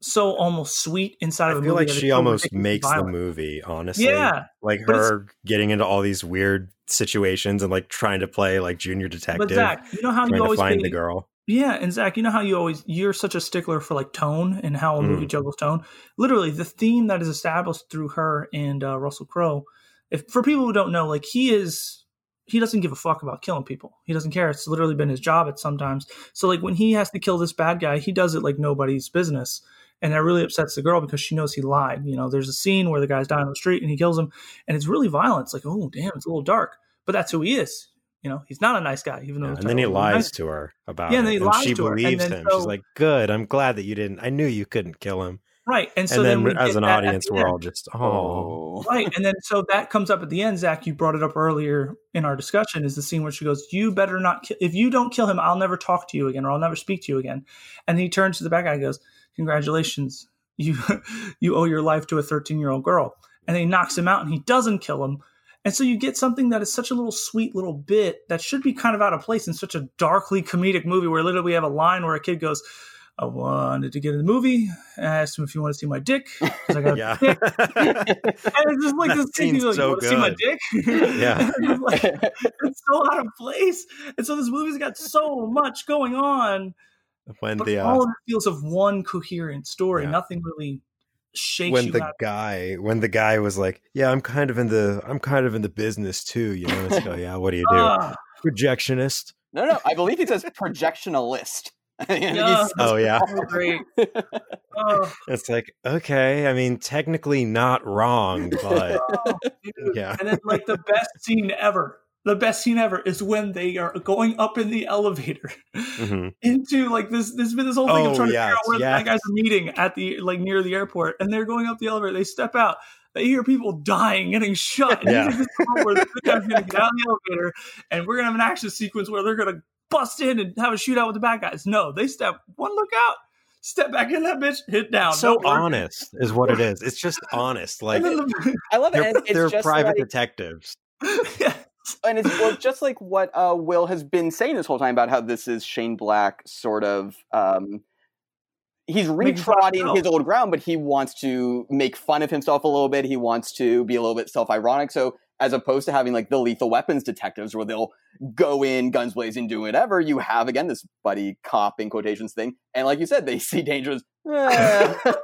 so almost sweet inside of a I feel movie like she almost makes violent. the movie, honestly. Yeah. Like her getting into all these weird situations and like trying to play like junior detective. But Zach, you know how you always find the girl. Yeah, and Zach, you know how you always you're such a stickler for like tone and how a movie mm. juggles tone. Literally, the theme that is established through her and uh, Russell Crowe. If for people who don't know, like he is, he doesn't give a fuck about killing people. He doesn't care. It's literally been his job at sometimes. So like when he has to kill this bad guy, he does it like nobody's business, and that really upsets the girl because she knows he lied. You know, there's a scene where the guy's dying on the street and he kills him, and it's really violent. It's like, oh damn, it's a little dark, but that's who he is. You know, he's not a nice guy, even though. Yeah, and then he lies nice. to her about yeah, and, it, and she believes him. So, She's like, "Good, I'm glad that you didn't. I knew you couldn't kill him." Right, and so and then, then as an audience, we're all just, oh. "Oh." Right, and then so that comes up at the end. Zach, you brought it up earlier in our discussion. Is the scene where she goes, "You better not. Ki- if you don't kill him, I'll never talk to you again, or I'll never speak to you again." And he turns to the bad guy and goes, "Congratulations, you you owe your life to a 13 year old girl." And he knocks him out, and he doesn't kill him and so you get something that is such a little sweet little bit that should be kind of out of place in such a darkly comedic movie where literally we have a line where a kid goes, I wanted to get in the movie. I asked him if you want to see my dick I got yeah. dick. and it's just like this thing. Like, so you want to see my dick? yeah. it's, like, it's so out of place. And so this movie's got so much going on. When but the uh, all of it feels of one coherent story. Yeah. Nothing really shakes when the guy when the guy was like yeah i'm kind of in the i'm kind of in the business too you know it's like, yeah what do you do? Uh, projectionist? No no i believe he says projectionalist. Yeah, oh yeah. Oh. it's like okay i mean technically not wrong but oh, yeah. And then like the best scene ever the best scene ever is when they are going up in the elevator mm-hmm. into like this. This been this whole thing oh, of trying yes, to figure out where yes. the guys are meeting at the like near the airport, and they're going up the elevator. They step out. They hear people dying, getting shot. And yeah. this where the guy's going to get out of the elevator, and we're going to have an action sequence where they're going to bust in and have a shootout with the bad guys. No, they step one look out, step back in that bitch, hit down. So honest is what it is. It's just honest. Like the, I love it. They're, they're private like, detectives. yeah and it's well, just like what uh, Will has been saying this whole time about how this is Shane Black sort of. Um, he's retrotting his old ground, but he wants to make fun of himself a little bit. He wants to be a little bit self-ironic. So as opposed to having like the lethal weapons detectives where they'll go in guns blazing, do whatever, you have again this buddy cop in quotations thing. And like you said, they see dangers. Eh,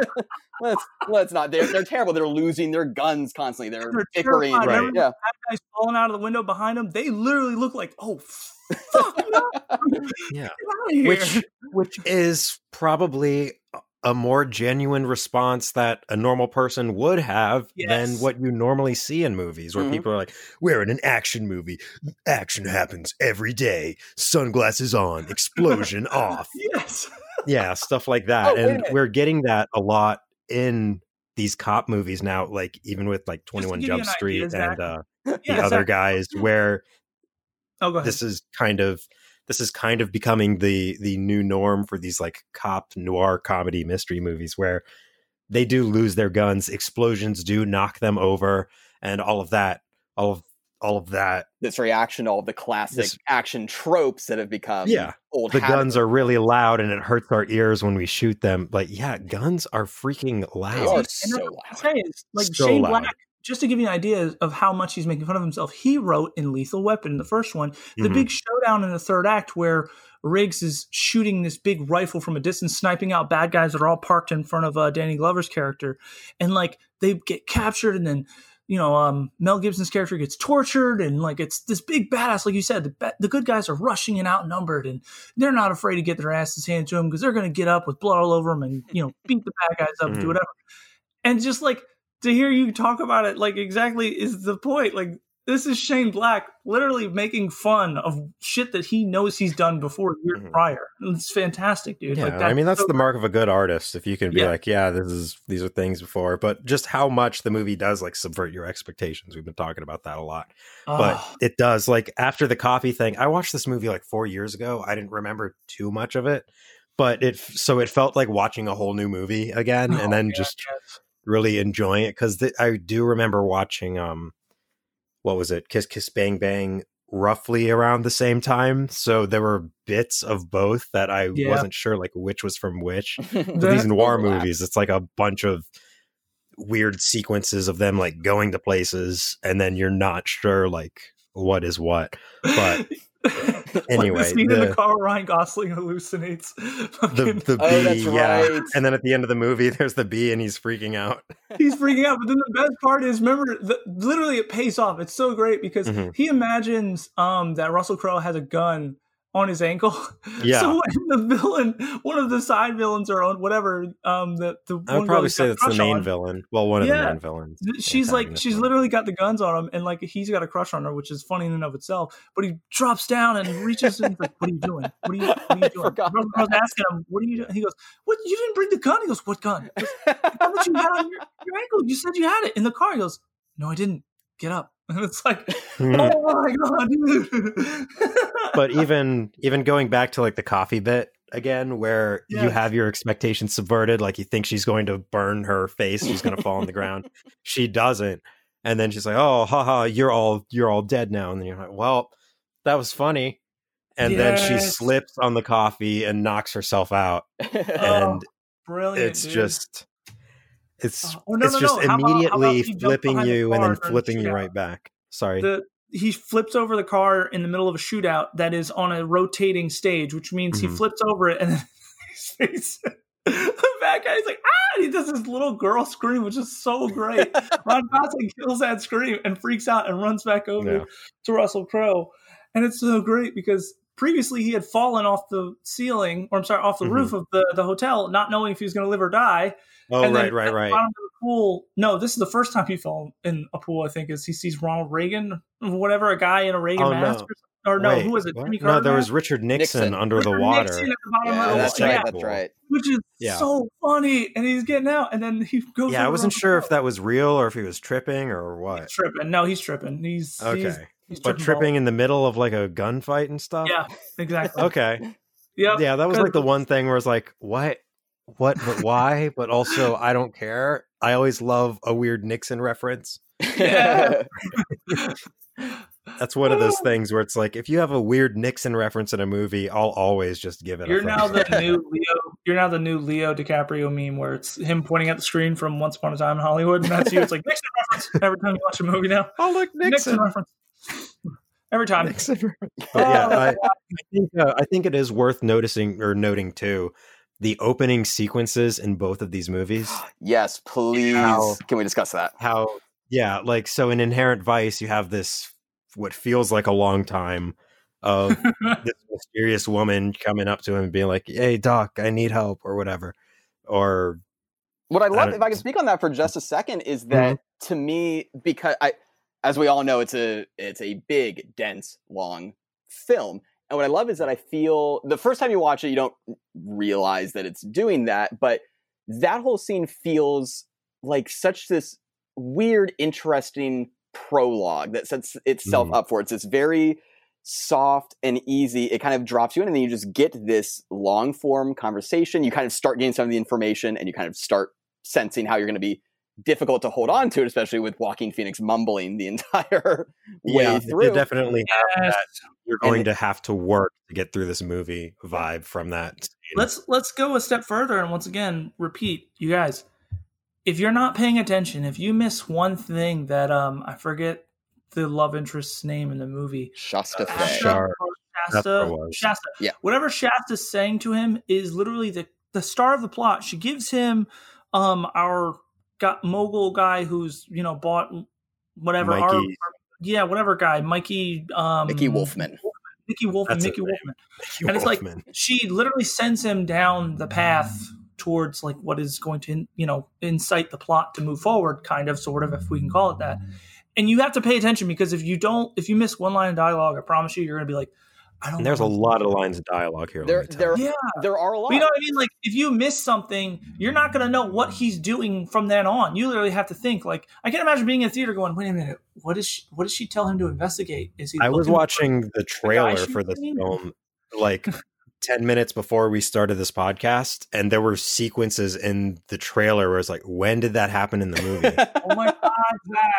let's let's not. They're they're terrible. They're losing their guns constantly. They're, they're bickering. Right. Yeah. That guy's falling out of the window behind them. They literally look like oh. Fuck, yeah, which which is probably a more genuine response that a normal person would have yes. than what you normally see in movies where mm-hmm. people are like we're in an action movie action happens every day sunglasses on explosion off yes yeah, stuff like that. Oh, and we're getting that a lot in these cop movies now, like even with like 21 Jump Street idea, and uh, Yeah, the other guys, where Oh, go ahead. this is kind of this is kind of becoming the the new norm for these like cop noir comedy mystery movies where they do lose their guns, explosions do knock them over, and all of that, all of all of that. this reaction to all the classic This- action tropes that have become Yeah, old the habits. guns are really loud and it hurts our ears when we shoot them. Like, yeah, guns are freaking They loud. are so loud. Saying like So Shane loud. Black, just to give you an idea of how much he's making fun of himself, he wrote in Lethal Weapon, the first one, the Mhm. big showdown in the third act where Riggs is shooting this big rifle from a distance, sniping out bad guys that are all parked in front of uh, Danny Glover's character, and like they get captured, and then you know um, Mel Gibson's character gets tortured, and like it's this big badass, like you said, the the good guys are rushing and outnumbered, and they're not afraid to get their asses handed to them because they're going to get up with blood all over them and you know beat the bad guys up and do whatever, and just like to hear you talk about it like exactly is the point like this is Shane Black literally making fun of shit that he knows he's done before years Mhm. prior. And It's fantastic, dude. Yeah, like, I mean that's so- the mark of a good artist if you can be Yeah. like, yeah, this is these are things before, but just how much the movie does like subvert your expectations. We've been talking about that a lot. but Ah, it does like after the coffee thing i watched this movie like four years ago i didn't remember too much of it but it so it felt like watching a whole new movie again oh, and then just yes. Really enjoying it because i do remember watching um what was it? Kiss kiss bang bang roughly around the same time. So there were bits of both that i Yeah. wasn't sure like which was from which. The- these noir movies it's like a bunch of weird sequences of them like going to places and then you're not sure like what is what. But anyway, the scene in the- the car Ryan Gosling hallucinates. the Fucking- the Oh, bee that's yeah right. and then at the end of the movie there's the bee and he's freaking out he's freaking out. But then the best part is, remember, the, literally it pays off. It's so great because Mhm. he imagines um, that Russell Crowe has a gun on his ankle. Yeah. So the villain, one of the side villains or on whatever, um, the the i one would probably say that's the main on, villain well one of the main villains She's like, she's literally got the guns on him, and like he's got a crush on her, which is funny in and of itself. But he drops down and reaches and he's like, "What are you doing? What are you, what are I you doing?" Russell Crowe's that. asking him, "What are you doing?" He goes, "What? You didn't bring the gun?" He goes, "What gun?" Goes, "The gun that you had on your, your ankle. You said you had it in the car." He goes, "No, I didn't. Get up." And it's like, Mhm. oh my god, dude. but even even going back to like the coffee bit again where you have your expectations subverted like you think she's going to burn her face she's going to fall on the ground she doesn't and then she's like oh haha you're all you're all dead now and then you're like well that was funny and then she slips on the coffee and knocks herself out Oh, and brilliant. it's dude. just it's Oh, no, it's no, just no. How about- about immediately flipping the you and then flipping you right back sorry the he flips over the car in the middle of a shootout that is on a rotating stage, which means he Mhm. flips over it and then his face. The bad guy's like, ah! And he does this little girl scream, which is so great. Ryan Gosling kills that scream and freaks out and runs back over Yeah. to Russell Crowe. And it's so great because previously he had fallen off the ceiling, or I'm sorry, off the Mhm. roof of the, the hotel, not knowing if he was going to live or die. oh And then right right the right bottom of the pool. No, this is the first time he fell in a pool. I think is he sees Ronald Reagan, whatever, a guy in a Reagan Oh, mask, no. or, something. or no, Wait, who was it? what? Jimmy no Carter. there was richard nixon, Nixon. under the water Nixon at the bottom yeah, of the that's yeah, right. cool. That's right. which is Yeah. so funny. And he's getting out, and then he goes. yeah i wasn't sure if that was real or if he was tripping or what He's tripping. No, he's tripping. He's okay He's, he's but tripping balls. in the middle of like a gunfight and stuff Yeah, exactly. okay Yep. yeah that was like the one thing where it's like what what but why but also i don't care i always love a weird nixon reference Yeah. that's one of those things where it's like if you have a weird nixon reference in a movie i'll always just give it a. You're now the new Leo. You're now the new Leo DiCaprio meme, where it's him pointing at the screen from Once Upon a Time in Hollywood, and that's you. It's like Nixon reference every time you watch a movie now. oh look Nixon, nixon reference every time. Nixon reference. but yeah Oh, I, I think uh, i think it is worth noticing or noting too the opening sequences in both of these movies yes, please. How- Can we discuss that? how yeah like so in inherent vice you have this what feels like a long time of this mysterious woman coming up to him and being like hey doc i need help or whatever or What I love, don't- if I can speak on that for just a second, is that to me, because I, as we all know, it's a it's a big, dense, long film, And what I love is that I feel the first time you watch it, you don't realize that it's doing that, but that whole scene feels like such this weird, interesting prologue that sets itself Mhm. up for it. It's this very soft and easy. It kind of drops you in, and then you just get this long form conversation. You kind of start getting some of the information, and you kind of start sensing how you're going to be difficult to hold on to it, especially with Joaquin Phoenix mumbling the entire way yeah, through. you definitely have Yes. that. You're going it- to have to work to get through this movie vibe from that. scene. let's let's go a step further and once again repeat you guys if you're not paying attention if you miss one thing that um i forget the love interest's name in the movie Shasta Uh, Fay. Sure. or That's what it Shasta. Shasta. Yeah. Whatever Shasta's saying to him is literally the, the star of the plot. She gives him um our got mogul guy who's, you know, bought whatever our, Mikey. our- yeah, whatever guy, Mikey um Mickey Wolfman. Mickey Wolfman, That's his Mickey name. Wolfman. And it's like- She literally sends him down the path towards like what is going to, you know, incite the plot to move forward, kind of, sort of, if we can call it that. And you have to pay attention because if you don't, if you miss one line of dialogue, I promise you, you're going to be like, I don't. And there's a lot of lines of dialogue here. There, there. Yeah. there are a lot. But you know what I mean? Like, if you miss something, you're not going to know what he's doing from then on. You literally have to think. Like, I can't imagine being in a theater going, "Wait a minute, what is she, what does she tell him to investigate? Is he?" I was looking for- watching the trailer she's for this film like 10 minutes before we started this podcast, and there were sequences in the trailer where it's like, when did that happen in the movie? Oh my god,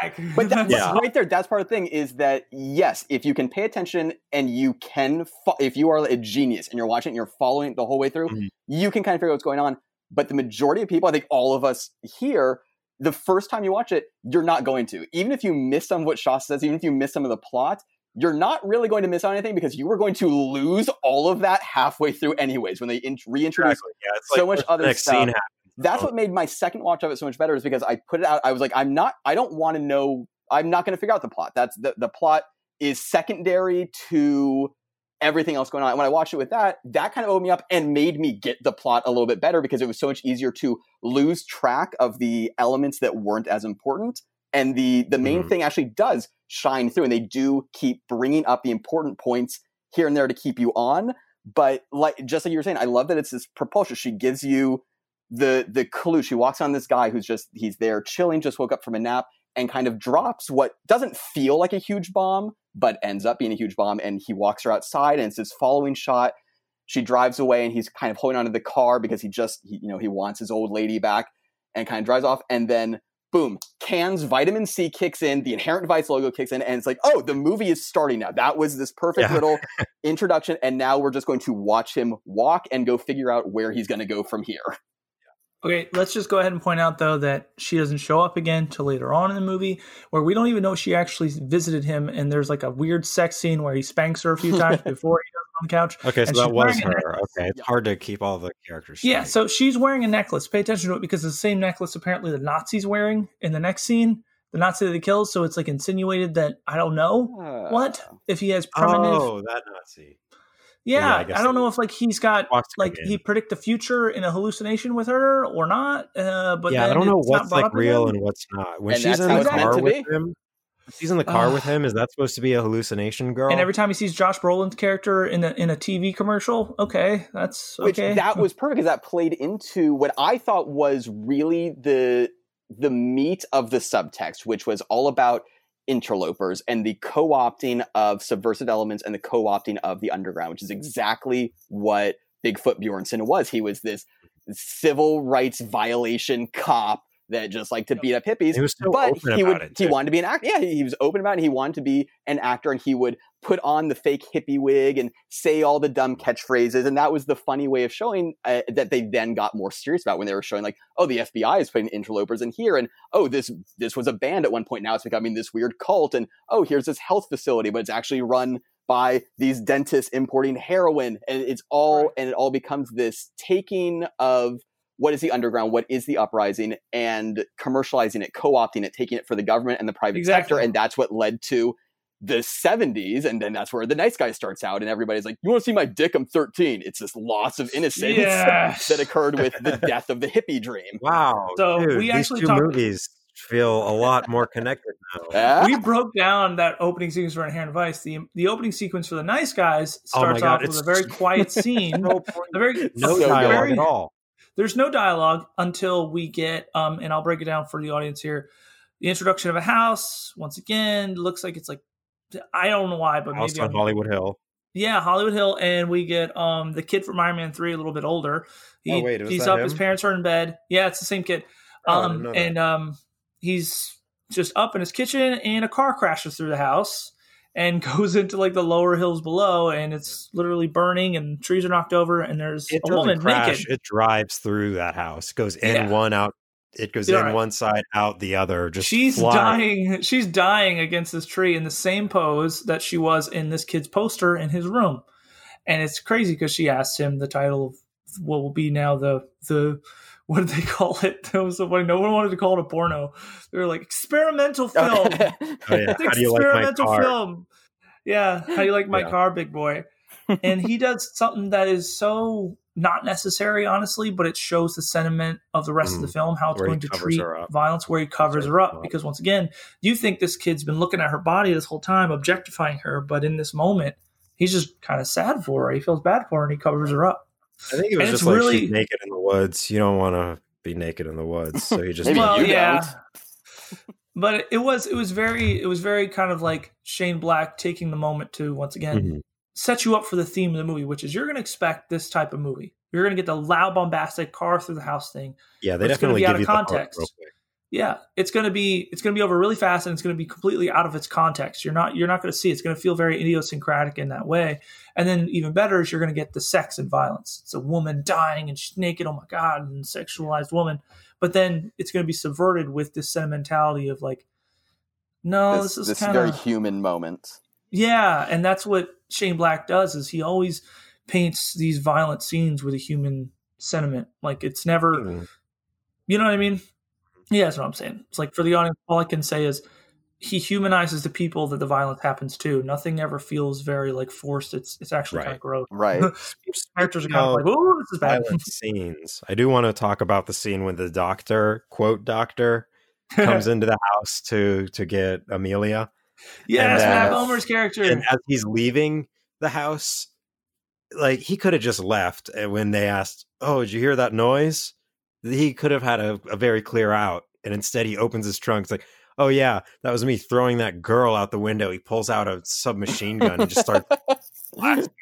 Zach! But that, Yeah. right there, that's part of the thing is that yes, if you can pay attention and you can, fo- if you are a genius and you're watching, and you're following it the whole way through, Mhm. you can kind of figure out what's going on. But the majority of people, I think all of us here, the first time you watch it, you're not going to. Even if you miss some of what Shaw says, even if you miss some of the plot, you're not really going to miss out on anything because you were going to lose all of that halfway through, anyways. When they in- reintroduce Exactly. Yeah, so like, much other stuff. that's what made my second watch of it so much better is because I put it out. I was like, I'm not, I don't want to know, I'm not going to figure out the plot. That's the, the plot is secondary to everything else going on. And when I watched it with that, that kind of opened me up and made me get the plot a little bit better because it was so much easier to lose track of the elements that weren't as important. And the, the main Mhm. thing actually does shine through and they do keep bringing up the important points here and there to keep you on. But like, just like you were saying, I love that it's this propulsion. She gives you the the clue. She walks on this guy who's just he's there chilling, just woke up from a nap, and kind of drops what doesn't feel like a huge bomb, but ends up being a huge bomb. And he walks her outside, and it's this following shot. She drives away, and he's kind of holding onto the car because he just he, you know he wants his old lady back, and kind of drives off. And then boom, Can's vitamin C kicks in, the Inherent Vice logo kicks in, and it's like, oh, the movie is starting now. That was this perfect Yeah. little introduction, and now we're just going to watch him walk and go figure out where he's going to go from here. Okay, let's just go ahead and point out though that she doesn't show up again till later on in the movie, where we don't even know she actually visited him, and there's like a weird sex scene where he spanks her a few times before he does it on the couch. Okay, so that was her. Okay, it's hard to keep all the characters. Yeah, straight. so she's wearing a necklace. Pay attention to it because it's the same necklace apparently the Nazi's wearing in the next scene. The Nazi that he kills, so it's like insinuated that I don't know ah. what if he has premonitive. oh, that Nazi. Yeah, yeah, I I, don't know if like he's got like come in. he predict the future in a hallucination with her or not. Uh, but yeah, I don't know what's like real again. and what's not. When And she's in the car with be? him, she's in the car with him. Is that supposed to be a hallucination girl? And every time he sees Josh Brolin's character in a in a TV commercial, okay, that's Which okay. that was perfect because that played into what I thought was really the the meat of the subtext, which was all about interlopers and the co-opting of subversive elements and the co-opting of the underground, which is exactly what Bigfoot Bjornsen was. He was this civil rights violation cop that just like to beat up hippies. He was so but open he about would it, he wanted to be an actor. Yeah, he was open about it. He wanted to be an actor, and he would put on the fake hippie wig and say all the dumb catchphrases. And that was the funny way of showing uh, that they then got more serious about when they were showing like, oh, the FBI is putting interlopers in here, and oh, this this was a band at one point. Now it's becoming this weird cult, and oh, here's this health facility, but it's actually run by these dentists importing heroin, and it's all Right. and it all becomes this taking of what is the underground, what is the uprising, and commercializing it, co-opting it, taking it for the government and the private Exactly. sector, and that's what led to the 70s, and then that's where the nice guy starts out, and everybody's like, "You want to see my dick? I'm 13." It's this loss of innocence Yes. that occurred with the death of the hippie dream. Wow. So dude, we these actually two talked- movies feel a lot more connected now. Yeah? we broke down that opening sequence for Inherent Vice. The the opening sequence for the Nice Guys Oh my starts God, off with a very quiet scene. No, a very no So dialogue very- at all. There's no dialogue until we get um and I'll break it down for the audience here. The introduction of a house, once again, looks like it's like I don't know why, but House maybe on Hollywood Hill. yeah, Hollywood Hill, and we get um the kid from Iron Man three a little bit older. He, Oh, wait, was he's up. His parents are in bed. Yeah, it's the same kid. Oh, um, that. and um, he's just up in his kitchen, and a car crashes through the house and goes into like the lower hills below, and it's literally burning, and trees are knocked over, and there's it a woman crash. naked. It drives through that house. Goes in Yeah. one out. It goes Yeah, in right. one side, out the other. Just She's flying. dying. She's dying against this tree in the same pose that she was in this kid's poster in his room, and it's crazy because she asked him the title of what will be now the the what did they call it? That was so funny. No one wanted to call it a porno. They were like experimental film. Oh, yeah. It's How do you like my experimental car? film. Yeah, how do you like my Yeah. car, big boy? and he does something that is so not necessary, honestly, but it shows the sentiment of the rest of the film, how it's Mm. Where going to treat violence, where he covers Covers her her up. up. Because once again, you think this kid's been looking at her body this whole time, objectifying her, but in this moment, he's just kind of sad for her. He feels bad for her, and he covers her up. I think it was And just it's like really- she's naked in the woods. You don't want to be naked in the woods, so he just well, you yeah. But it was it was very it was very kind of like Shane Black taking the moment to once again Mhm. set you up for the theme of the movie, which is you're going to expect this type of movie. You're going to get the loud, bombastic car through the house thing. yeah, they It's gonna definitely be out of you the context. real quick. Yeah, it's going to be it's going to be over really fast, and it's going to be completely out of its context. You're not you're not going to see. It's going to feel very idiosyncratic in that way. And then even better is you're going to get the sex and violence. It's a woman dying and she's naked. Oh my god, and sexualized woman. But then it's going to be subverted with this sentimentality of like, no, this, this, is this kind very human moment. yeah, and that's what Shane Black does is he always paints these violent scenes with a human sentiment. Like it's never, Mhm. you know what I mean? Yeah, that's what I'm saying. It's like for the audience, all I can say is he humanizes the people that the violence happens to. Nothing ever feels very like forced. It's it's actually kind of gross. Right. Characters are kind of like, oh, this is bad. scenes. I do want to talk about the scene when the doctor, quote doctor, comes into the house to to get Amelia, yes, and, Matt uh, Bomer's character. and as he's leaving the house, like he could have just left. And when they asked, "Oh, did you hear that noise?" He could have had a, a very clear out, and instead he opens his trunk. It's like, "Oh yeah, that was me throwing that girl out the window." He pulls out a submachine gun and just starts blasting.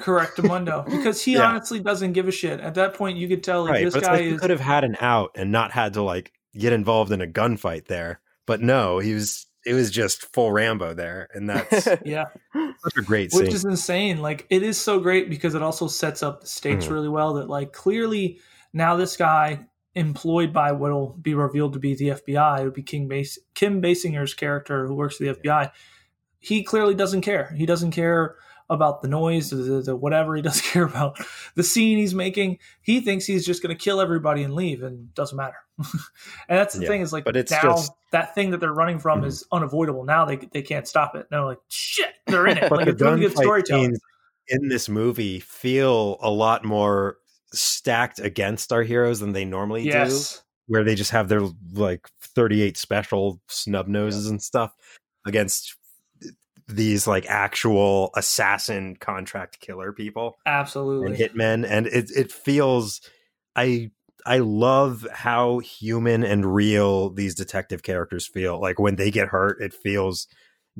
Correct, Mundo, because he Yeah. honestly doesn't give a shit. At that point, you could tell like right, this but guy like he is. could have had an out and not had to like get involved in a gunfight there. But no, he was. It was just full Rambo there, and that's Yeah, such a great scene. which is insane. Like it is so great because it also sets up the stakes Mhm. really well. That like clearly now this guy employed by what will be revealed to be the FBI, it would be King Bas- Kim Basinger's character who works for the FBI. He clearly doesn't care. He doesn't care about the noise, the, the, the whatever. He doesn't care about the scene he's making. He thinks he's just going to kill everybody and leave, and doesn't matter. and that's the Yeah, thing is like but it's now just- that thing that they're running from Mhm. is unavoidable. Now they they can't stop it. And They're like shit. They're in it. but like the it's really good storytelling. scenes in this movie feel a lot more stacked against our heroes than they normally do. Where they just have their like 38 special snub noses and stuff against these like actual assassin contract killer people. Absolutely. and hitmen and it it feels i i love how human and real these detective characters feel like when they get hurt it feels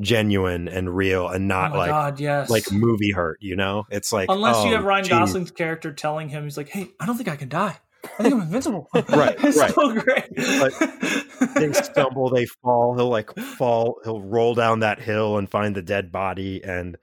genuine and real and oh not my like god, yes. like movie hurt you know it's like Unless you oh, have Ryan geez. Gosling's character telling him, he's like, "Hey, I don't think I can die. I think I'm invincible." Right, it's right. so great. they stumble they fall he'll like fall he'll roll down that hill and find the dead body and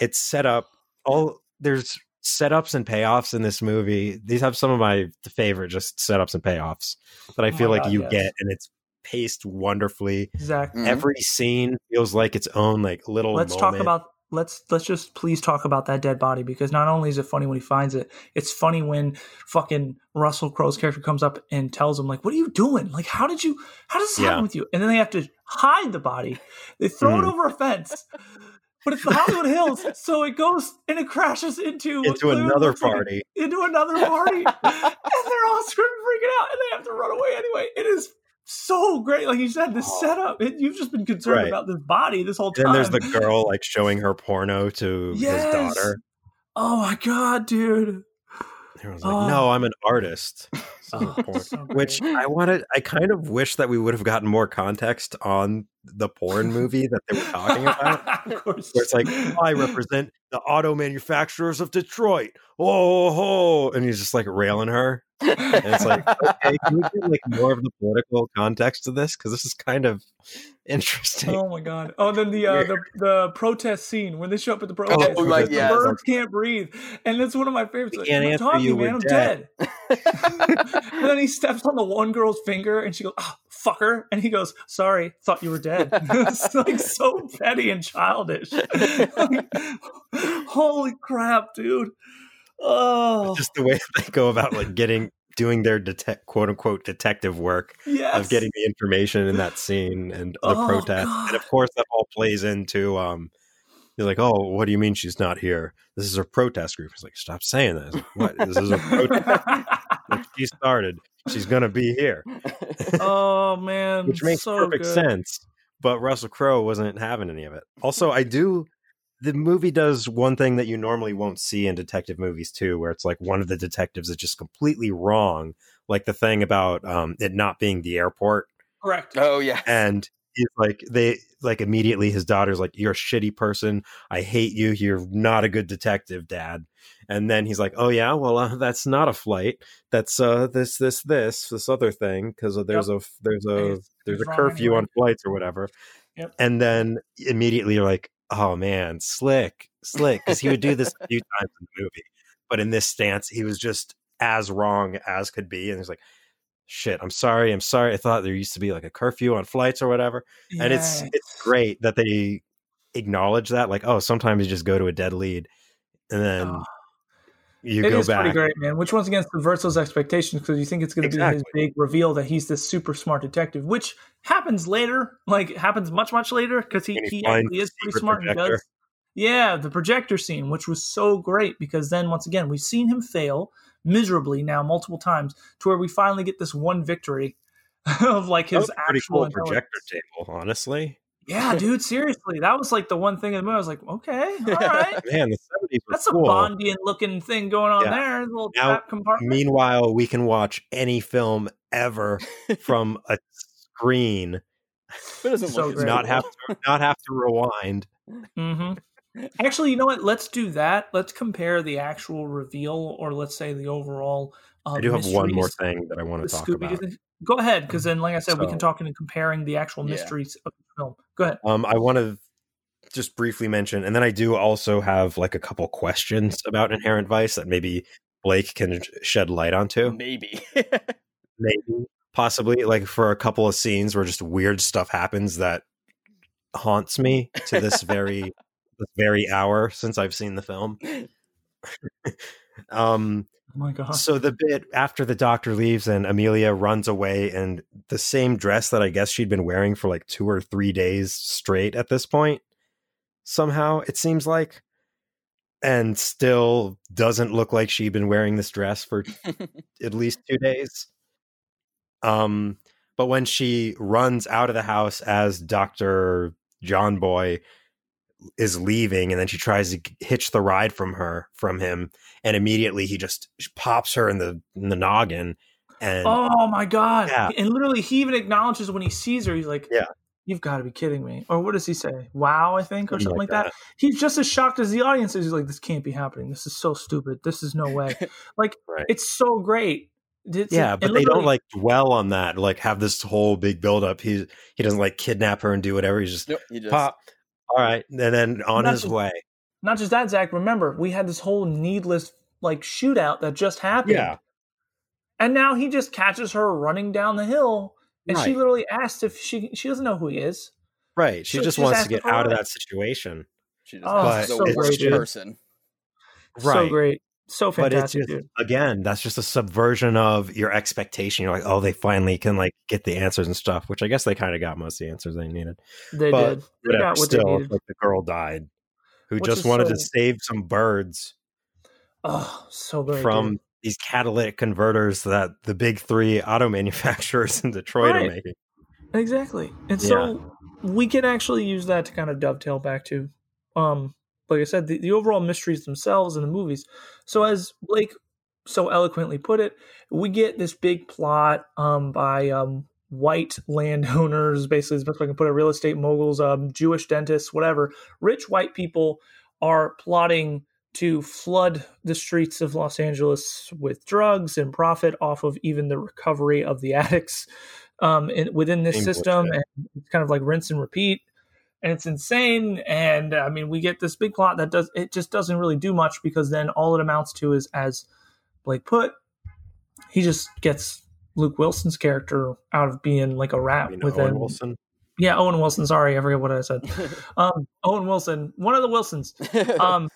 it's set up all there's setups and payoffs in this movie these have some of my favorite just setups and payoffs that i Oh feel my like God, you yes. get and it's paced wonderfully Zach, Mhm. every scene feels like its own like little let's moment. talk about let's let's just please talk about that dead body because not only is it funny when he finds it, it's funny when fucking Russell Crowe's character comes up and tells him like, "What are you doing? Like, how did you? How does this Yeah. happen with you?" And then they have to hide the body. They throw it Mhm. over a fence. But it's the Hollywood Hills, so it goes and it crashes into into another looks like a- party into another party, and they're all screaming, freaking out, and they have to run away anyway. It is so great. Like you said, the Oh. setup. It, you've just been concerned Right. about this body this whole time. then there's the girl like showing her porno to Yes. his daughter. Oh my god, dude. Everyone's like, Oh. "No, I'm an artist." Is Oh, so Which. I wanted. I kind of wish that we would have gotten more context on the porn movie that they were talking about. of course. Where it's like, oh, I represent the auto manufacturers of Detroit. Oh, ho. and he's just like railing her. And it's like, okay, can we get like more of the political context to this? Because this is kind of interesting. Oh my god! Oh, then the uh, the the protest scene when they show up at the protest, Oh, like, the yes. birds can't breathe, and that's one of my favorites. We Like, can't "I'm answer talking, you, man. I'm dead." dead. and then he steps on the one girl's finger, and she goes, "Oh, fucker!" And he goes, "Sorry, thought you were dead." it's like so petty and childish. Like, holy crap, dude! Oh, Just the way they go about like getting doing their detect quote unquote detective work yes. of getting the information in that scene and the Oh, protest. And of course that all plays into um you're like, oh, what do you mean she's not here? This is a protest group. It's like, stop saying that. It's like, what? This is a protest. Like, she started. She's gonna be here, oh man, which makes so perfect good. sense. But Russell Crowe wasn't having any of it. Also, I do. The movie does one thing that you normally won't see in detective movies too, where it's like one of the detectives is just completely wrong, like the thing about um, it not being the airport. Correct. oh yeah. and he's like they like immediately his daughter's like you're a shitty person i hate you you're not a good detective dad and then he's like oh yeah well uh, that's not a flight that's uh this this this this other thing because there's a there's a He's- there's a curfew anyway. on flights or whatever Yep. and then immediately you're like oh man slick slick because he would do this a few times in the movie but in this stance he was just as wrong as could be and he's like shit i'm sorry i'm sorry i thought there used to be like a curfew on flights or whatever and it's it's great that they acknowledge that like oh sometimes you just go to a dead lead and then Oh. You It go is back pretty great, man. Which once again subverts those expectations because you think it's going to be his big reveal that he's this super smart detective, which happens later. Like happens much much later because he, he he actually is pretty smart and does. Yeah, the projector scene, which was so great because then once again we've seen him fail miserably now multiple times to where we finally get this one victory of like his actual cool projector table honestly Yeah, dude, seriously, that was like the one thing in the movie. I was like, okay, all right. man the 70s That's cool a Bondian looking thing going on Yeah. there. A little Now, trap compartment. meanwhile we can watch any film ever from a screen But it doesn't So look great. not have to not have to rewind hmm Actually, you know what? Let's do that. Let's compare the actual reveal, or let's say the overall. Uh, i do have one more thing that i want to talk Scooby-Doo about thing. Go ahead, because then, like I said, we can talk into comparing the actual Yeah. mysteries of the film. Go ahead. Um, I want to just briefly mention, and then I do also have like a couple questions about Inherent Vice that maybe Blake can shed light onto. Maybe. Maybe, possibly, like for a couple of scenes where just weird stuff happens that haunts me to this very, this very hour since I've seen the film. um, Oh my god! so the bit after the doctor leaves and Amelia runs away and the same dress that I guess she'd been wearing for like two or three days straight at this point, somehow it seems like, and still doesn't look like she'd been wearing this dress for at least two days. Um, but when she runs out of the house as Doctor John Boy is leaving, and then she tries to hitch the ride from her from him, and immediately he just pops her in the in the noggin, and oh my god! Yeah. And literally, he even acknowledges when he sees her. He's like, Yeah. You've got to be kidding me. Or what does he say? Wow, I think, or Something something like like that. He's just as shocked as the audience is. He's like, This can't be happening. This is so stupid. This is no way. Like, Right. it's so great. It's- yeah, and but they don't like dwell on that. Like have this whole big build up. He he doesn't like kidnap her and do whatever. He's just Nope, you just pop. All right, and then on Not his just- way. Not just that, Zach. Remember, we had this whole needless like shootout that just happened. Yeah, And now he just catches her running down the hill, and she literally asks if she she doesn't know who he is. right. She So just wants to get out of that situation. she just Oh, is so the great, worst dude. person. Right. So great. So fantastic. But it's just again, that's just a subversion of your expectation. You're like, oh, they finally can like get the answers and stuff, which I guess they kind of got most of the answers they needed. They but did. They Whatever. got what Still, they like the girl died, who Which just wanted so- to save some birds Oh, so great. from dude. these catalytic converters that the big three auto manufacturers in Detroit Right. are making. Exactly. And so we can actually use that to kind of dovetail back to um like I said, the, the overall mysteries themselves in the movies. So as Blake so eloquently put it, we get this big plot um by um white landowners, basically is the best way I can put it, real estate moguls, um, Jewish dentists, whatever. Rich white people are plotting to flood the streets of Los Angeles with drugs and profit off of even the recovery of the addicts um, in, within this Same system, bullshit. and it's kind of like rinse and repeat. And it's insane. And I mean, we get this big plot that does it just doesn't really do much because then all it amounts to is, as Blake put, he just gets Luke Wilson's character out of being like a rat mean, within Owen Wilson. yeah Owen Wilson. Sorry, I forget what I said. Um, Owen Wilson, one of the Wilsons um,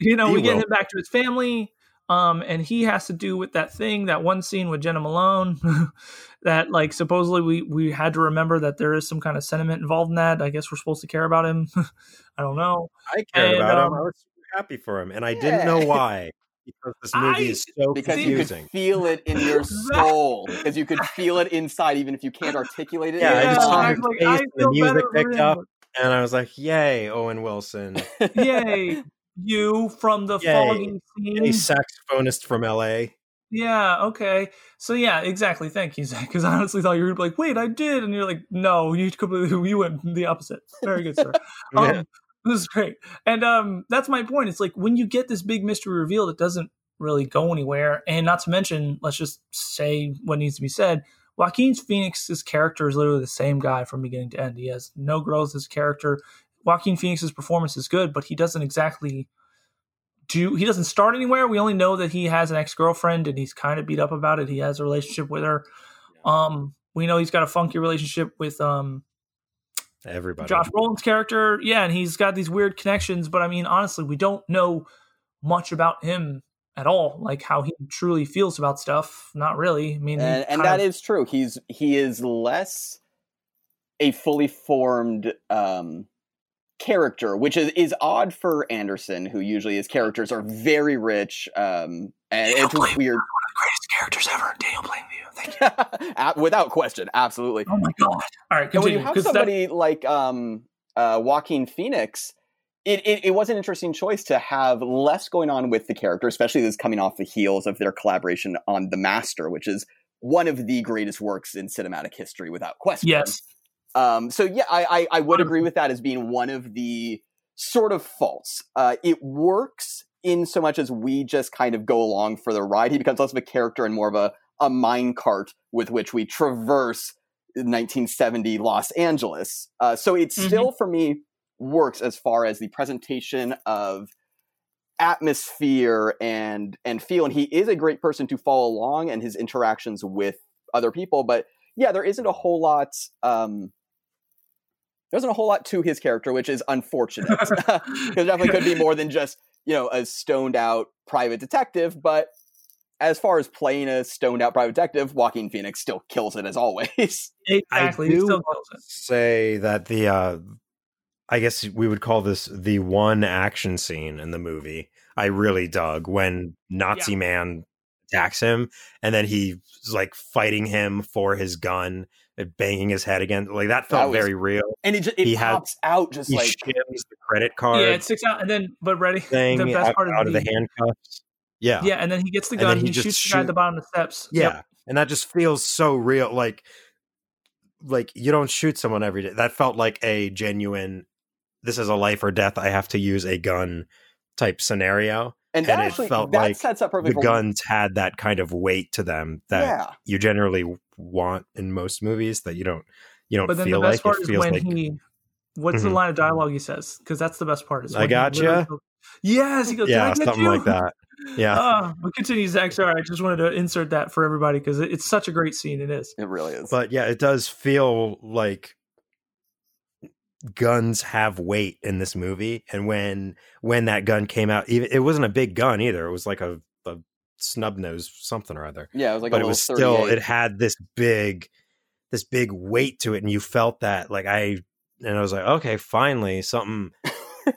you know, we get him back to his family, um, and he has to do with that thing, that one scene with Jena Malone, that like supposedly we we had to remember that there is some kind of sentiment involved in that. I guess we're supposed to care about him. I don't know. I cared And, about um, him. I was super happy for him, and I didn't know why because this movie I- is so because you confusing. could feel it in your soul because you could feel it inside even if you can't articulate it Yeah, I just saw I his like, I face, the music picked him, up. and I was like, "Yay, Owen Wilson, Yay, you from the Yay. foggy a saxophonist from L.A." Yeah, okay. So yeah, exactly. Thank you, Zach. Because I honestly thought you were like, wait, I did, and you're like, no, you completely you went the opposite. Very good, sir. Um, This is great. And um, that's my point. It's like when you get this big mystery reveal that doesn't really go anywhere, and not to mention, let's just say what needs to be said. Joaquin Phoenix's character is literally the same guy from beginning to end. He has no growth as a character. Joaquin Phoenix's performance is good, but he doesn't exactly do. He doesn't start anywhere. We only know that he has an ex girlfriend, and he's kind of beat up about it. He has a relationship with her. Um, we know he's got a funky relationship with um Everybody. Josh Brolin's character, yeah, and he's got these weird connections. But I mean, honestly, we don't know much about him at all, like how he truly feels about stuff. Not really. I mean, and, and that of- is true. He's he is less a fully formed um, character, which is is odd for Anderson, who usually his characters are very rich. Um, and Yeah, it's just weird, one of the greatest characters ever, Daniel Plainview. Thank you. A- without question, absolutely. Oh my god! All right, And when you have have 'cause that- somebody like um, uh, Joaquin Phoenix, it, it, it was an interesting choice to have less going on with the character, especially this coming off the heels of their collaboration on The Master, which is one of the greatest works in cinematic history, without question. yes, Um, so yeah, I, I, I would agree with that as being one of the sort of faults. Uh, it works in so much as we just kind of go along for the ride. He becomes less of a character and more of a, a mine cart with which we traverse 1970 Los Angeles. Uh, so it Mhm. still, for me, works as far as the presentation of atmosphere and and feel and he is a great person to follow along and his interactions with other people but yeah there isn't a whole lot um there isn't a whole lot to his character which is unfortunate because there definitely could be more than just you know a stoned out private detective but as far as playing a stoned out private detective Joaquin Phoenix still kills it as always exactly. I he do still kills it. say that the uh I guess we would call this the one action scene in the movie I really dug when Nazi man attacks him and then he's like fighting him for his gun and banging his head against like that felt That was- very real. and it just it He had- pops out just He like shims the credit card Yeah, it sticks out, and then but ready. thing the best out, part out is of the handcuffs. Yeah. Yeah, and then he gets the And gun. then He, he just shoots the guy at the bottom of the steps. Yeah. Yep. And that just feels so real. Like, like you don't shoot someone every day. That felt like a genuine. This is a life or death. I have to use a gun type scenario. and that and it actually felt that like sets up The guns had that kind of weight to them that yeah you generally want in most movies. That you don't. You don't But then the feel best like part it is feels when like. he. What's the Mhm. line of dialogue he says? Because that's the best part. Is I when he gotcha. goes, Yes, he goes. Yeah, get something you?" like that. Yeah. Ah, but continue, Zach. Sorry, I just wanted to insert that for everybody because it, it's such a great scene. It is. it really is but yeah, it does feel like guns have weight in this movie. And when when that gun came out, even it wasn't a big gun either. It was like a, a snub nose something or other. yeah it was like but a it was still it had this big this big weight to it, and you felt that like I and I was like, okay, finally something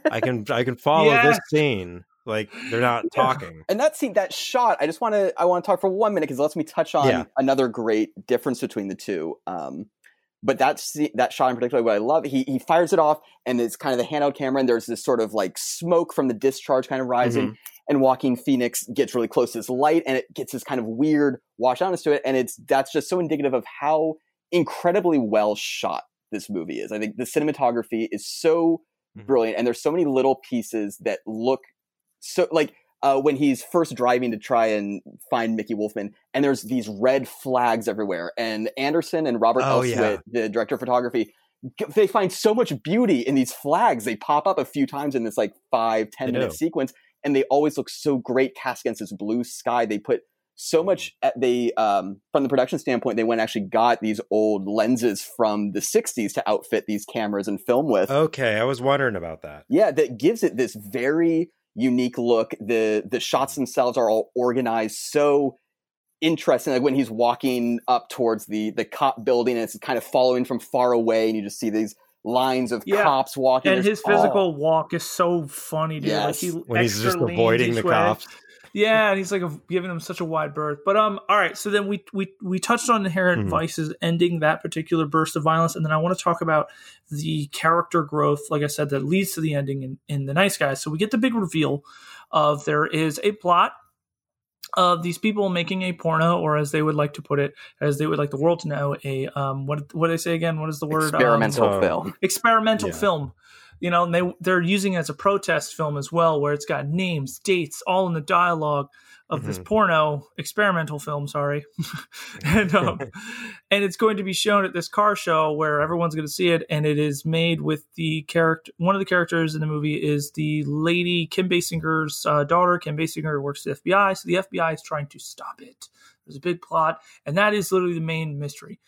I can I can follow Yes. this scene. Like they're not talking. And that scene, that shot, I just want to I want to talk for one minute because it lets me touch on Yeah. another great difference between the two. Um, but that's scene, that shot in particular, what I love, he he fires it off, and it's kind of the handheld camera, and there's this sort of like smoke from the discharge kind of rising, Mhm. and Joaquin Phoenix gets really close to this light, and it gets this kind of weird wash onto it, and it's that's just so indicative of how incredibly well shot this movie is. I think the cinematography is so Mhm. brilliant, and there's so many little pieces that look so like uh, when he's first driving to try and find Mickey Wolfman, and there's these red flags everywhere, and Anderson and Robert Oh, Elswit, yeah. the director of photography. They find so much beauty in these flags. They pop up a few times in this like five, ten minute do. sequence, and they always look so great cast against this blue sky. They put so much at they um from the production standpoint they went and actually got these old lenses from the 60s to outfit these cameras and film with Okay, I was wondering about that. yeah that gives it this very unique look the the shots themselves are all organized so interesting like when he's walking up towards the the cop building and it's kind of following from far away and you just see these lines of Yeah. cops walking and There's- his physical oh, walk is so funny, dude. Yes. Like he When he's just avoiding the way. cops. Yeah, and he's like a, giving them such a wide berth. But um, all right. So then we we we touched on inherent Mhm. vices, ending that particular burst of violence, and then I want to talk about the character growth, like I said, that leads to the ending in in the Nice Guys. So we get the big reveal of there is a plot of these people making a porno, or as they would like to put it, as they would like the world to know, a um, what what do they say again? What is the word? Um, experimental Um, film experimental Yeah. film. You know, and they they're using it as a protest film as well, where it's got names, dates, all in the dialogue of this Mhm. porno experimental film. Sorry, and um, and it's going to be shown at this car show where everyone's going to see it, and it is made with the character. One of the characters in the movie is the lady Kim Basinger's uh, daughter. Kim Basinger works for the FBI, so the FBI is trying to stop it. There's a big plot, and that is literally the main mystery.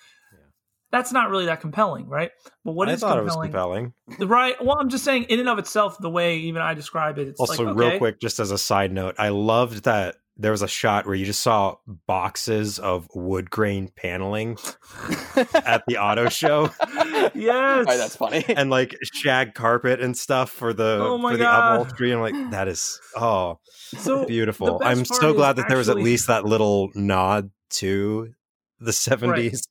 Yeah. That's not really that compelling, right? But what I is thought compelling? it was compelling. Right. Well, I'm just saying, in and of itself, the way even I describe it, it's Also, like, real quick, just as a side note, I loved that there was a shot where you just saw boxes of wood grain paneling at the auto show yes, All right, that's funny and like shag carpet and stuff for the Oh my for the God. upholstery. I'm like, that is oh so beautiful. I'm so glad that there was at least that little nod to the 70s.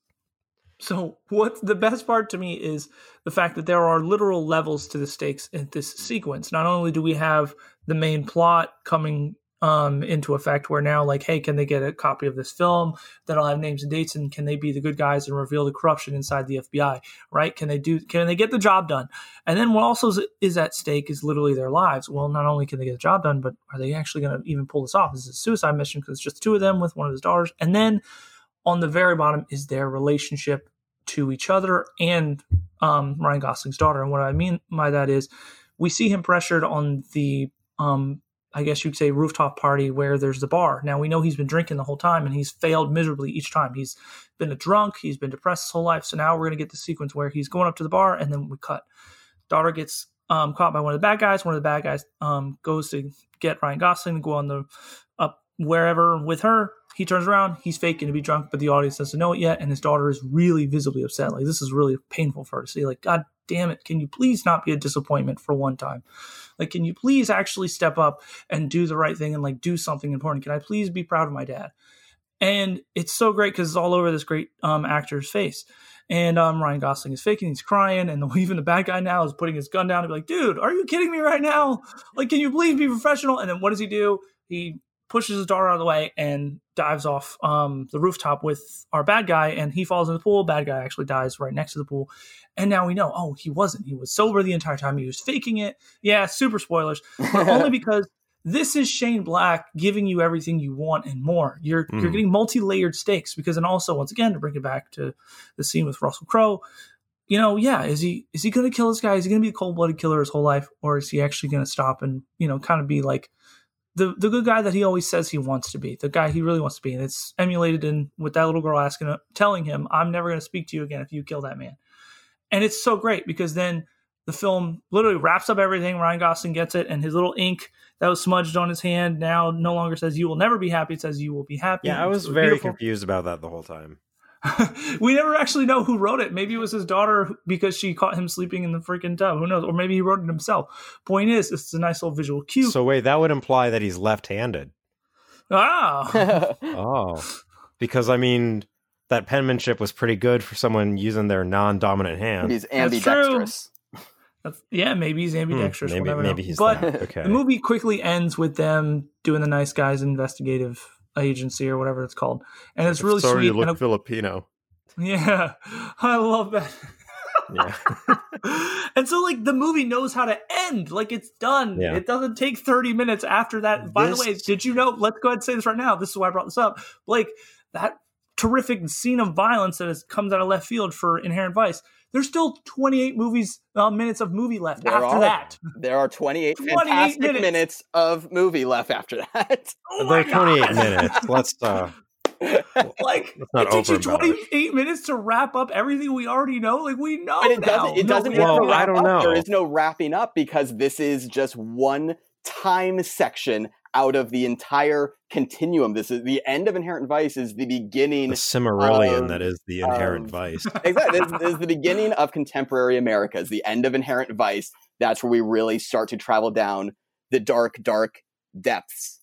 So what the best part to me is the fact that there are literal levels to the stakes in this sequence. Not only do we have the main plot coming um, into effect, where now like, hey, can they get a copy of this film that'll have names and dates, and can they be the good guys and reveal the corruption inside the FBI? Right? Can they do? Can they get the job done? And then what also is, is at stake is literally their lives. Well, not only can they get the job done, but are they actually going to even pull this off? This Is a suicide mission because it's just two of them with one of his daughters? And then on the very bottom is their relationship to each other and um, Ryan Gosling's daughter. And what I mean by that is we see him pressured on the, um, I guess you could say, rooftop party where there's the bar. Now we know he's been drinking the whole time and he's failed miserably each time. He's been a drunk, he's been depressed his whole life. So now we're going to get the sequence where he's going up to the bar and then we cut. Daughter gets um, caught by one of the bad guys. One of the bad guys um, goes to get Ryan Gosling to go on the up wherever with her. He turns around, he's faking to be drunk, but the audience doesn't know it yet, and his daughter is really visibly upset. Like this is really painful for her to see. Like, God damn it, can you please not be a disappointment for one time? Like, can you please actually step up and do the right thing and like do something important? Can I please be proud of my dad? And it's so great because it's all over this great um, actor's face. And um, Ryan Gosling is faking, he's crying, and the, even the bad guy now is putting his gun down and be like, dude, are you kidding me right now? Like, can you please be professional? And then what does he do? He pushes his daughter out of the way and dives off um, the rooftop with our bad guy, and he falls in the pool. Bad guy actually dies right next to the pool. And now we know, oh, he wasn't. He was sober the entire time. He was faking it. Yeah, super spoilers, but only because this is Shane Black giving you everything you want and more. You're you're Mhm. getting multi-layered stakes because, and also once again to bring it back to the scene with Russell Crowe, you know, yeah, is he is he going to kill this guy? Is he going to be a cold-blooded killer his whole life, or is he actually going to stop and you know kind of be like the the good guy that he always says he wants to be, the guy he really wants to be, and it's emulated in with that little girl asking, telling him, "I'm never going to speak to you again if you kill that man," and it's so great because then the film literally wraps up everything. Ryan Gosling gets it, and his little ink that was smudged on his hand now no longer says "You will never be happy." It says "You will be happy." Yeah, I was very beautiful. confused about that the whole time. we never actually know who wrote it. Maybe it was his daughter because she caught him sleeping in the freaking tub. Who knows? Or maybe he wrote it himself. Point is, it's a nice little visual cue. So wait, that would imply that he's left-handed. ah, Oh, because I mean, that penmanship was pretty good for someone using their non-dominant hand. He's ambidextrous. That's- yeah, maybe he's Hmm, ambidextrous. maybe we'll maybe he's But that. Okay. the movie quickly ends with them doing the nice guys investigative agency or whatever it's called, and it's really Sorry, sweet. you look Filipino. yeah, I love that. Yeah. and so like the movie knows how to end like it's done Yeah. it doesn't take 30 minutes after that by This- the way did you know let's go ahead and say this right now this is why i brought this up blake that terrific scene of violence that is, comes out of left field for inherent vice there's still 28 movies uh, minutes of movie left There after are. that There are 28, 28 fantastic minutes. minutes. of movie left after that. oh my They're 28 God. minutes. Let's uh like Let's not it takes you over-embellish. 28 minutes to wrap up everything we already know like we know But it now. doesn't. It No, doesn't. Well. I don't up. know. There is no wrapping up because this is just one time section out of the entire continuum. This is the end of Inherent Vice. Is the beginning. the Silmarillion of- that is the inherent of- vice. exactly. This, this is the beginning of contemporary America. Is the end of Inherent Vice. That's where we really start to travel down the dark, dark depths.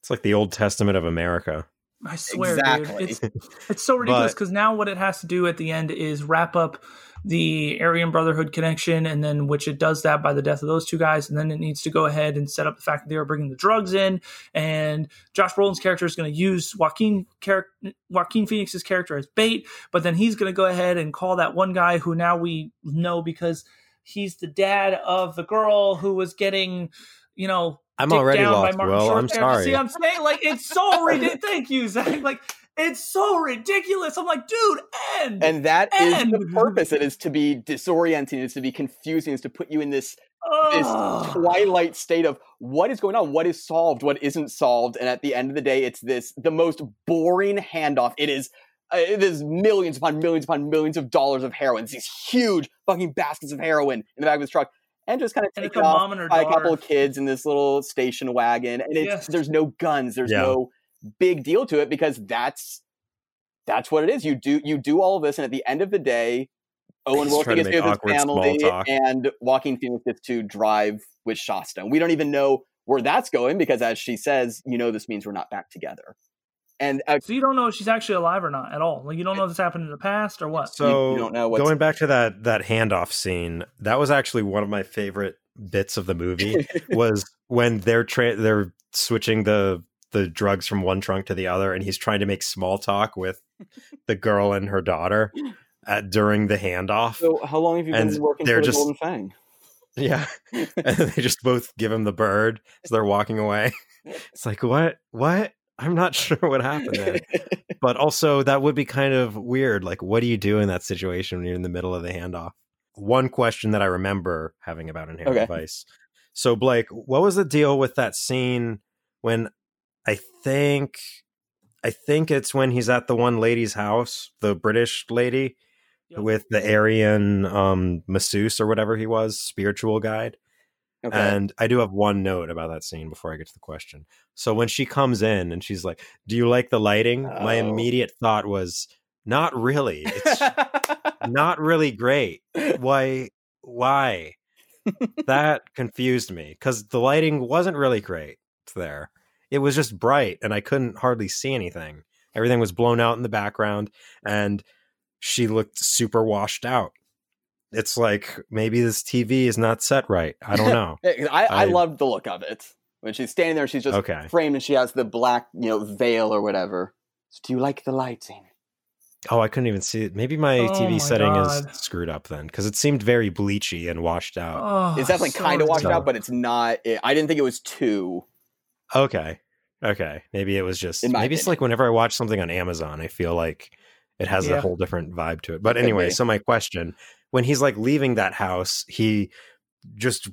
It's like the Old Testament of America. I swear, Exactly. dude. It's it's so ridiculous because now what it has to do at the end is wrap up the Aryan Brotherhood connection, and then which it does that by the death of those two guys, and then it needs to go ahead and set up the fact that they were bringing the drugs in, and Josh Brolin's character is going to use Joaquin char- Joaquin Phoenix's character as bait, but then he's going to go ahead and call that one guy who now we know because he's the dad of the girl who was getting, you know, I'm already down by lost. Martin Well, I'm sorry. See, I'm saying like it's so ridiculous. Thank you, Zach. Like it's so ridiculous. I'm like, dude, end. And that that is the purpose. It is to be disorienting. It's to be confusing. It's to put you in this this twilight state of what is going on, what is solved, what isn't solved, and at the end of the day, it's this the most boring handoff. It is. Uh, it is millions upon millions upon millions of dollars of heroin. It's these huge fucking baskets of heroin in the back of this truck, and just kind of take it's taken a off mom and her by a couple of kids in this little station wagon. And it's Yes. there's no guns, there's Yeah. no big deal to it because that's that's what it is. You do you do all of this, and at the end of the day, Owen He's Wilson trying to gets make his awkward family, and Joaquin Phoenix gets to drive with Shasta. We don't even know where that's going because, as she says, you know, this means we're not back together. And uh, so you don't know if she's actually alive or not at all. Like you don't know if this happened in the past or what. So you don't know what's- going back to that that handoff scene, that was actually one of my favorite bits of the movie was when they're tra- they're switching the the drugs from one trunk to the other, and he's trying to make small talk with the girl and her daughter at, during the handoff. so, how long have you been And working they're for just- the Golden Fang? Yeah, and they just both give him the bird as they're walking away. It's like what what. I'm not sure what happened there. but also that would be kind of weird. Like, what do you do in that situation when you're in the middle of the handoff? One question that I remember having about Inherent Okay. Vice. So, Blake, what was the deal with that scene when I think I think it's when he's at the one lady's house, the British lady Yep. with the Aryan um masseuse or whatever he was, spiritual guide. okay. And I do have one note about that scene before I get to the question. So when she comes in and she's like, "Do you like the lighting?" My Oh. immediate thought was, "Not really. It's not really great. Why? Why?" that confused me because the lighting wasn't really great there. It was just bright, and I couldn't hardly see anything. Everything was blown out in the background, and she looked super washed out. It's like maybe this TV is not set right. I don't know. I, I, I- loved the look of it when she's standing there. She's just Okay. framed, and she has the black, you know, veil or whatever. So do you like the lighting? Oh, I couldn't even see it. Maybe my Oh TV my setting God. is screwed up then because it seemed very bleachy and washed out. Oh, It's definitely so kind of washed So- out, but it's not. It, I didn't think it was too. Okay. Okay. Maybe it was just In my maybe it's like whenever I watch something on Amazon, I feel like it has Yeah. a whole different vibe to it. But anyway, so my question, when he's like leaving that house, he just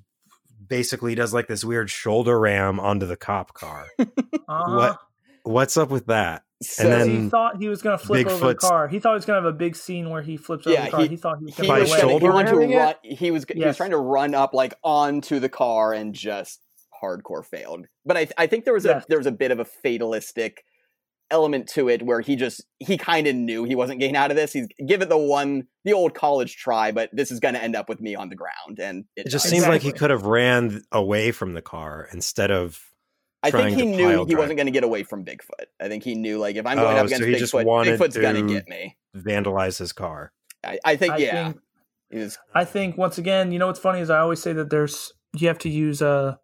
basically does like this weird shoulder ram onto the cop car. Uh-huh. what- What's up with that? So, And then he thought he was going to flip over the car. He thought he was going to have a big scene where he flips over Yeah, the car. he- He, thought he was he going By to was, get away. shoulder he wanted to ramming it? run. He was he was Yes. trying to run up like onto the car and just hardcore failed. But I I think there was Yes. a there was a bit of a fatalistic element to it where he just he kind of knew he wasn't getting out of this. He's give it the one the old college try, but this is going to end up with me on the ground. And it, it just seems like he could have ran away from the car instead of. I think he knew he wasn't going to get away from Bigfoot. I think he knew like if I'm going oh, up against so Bigfoot, Bigfoot's going to get me. Vandalize his car. I, I think I yeah. Think, I think once again, you know what's funny is I always say that there's you have to use uh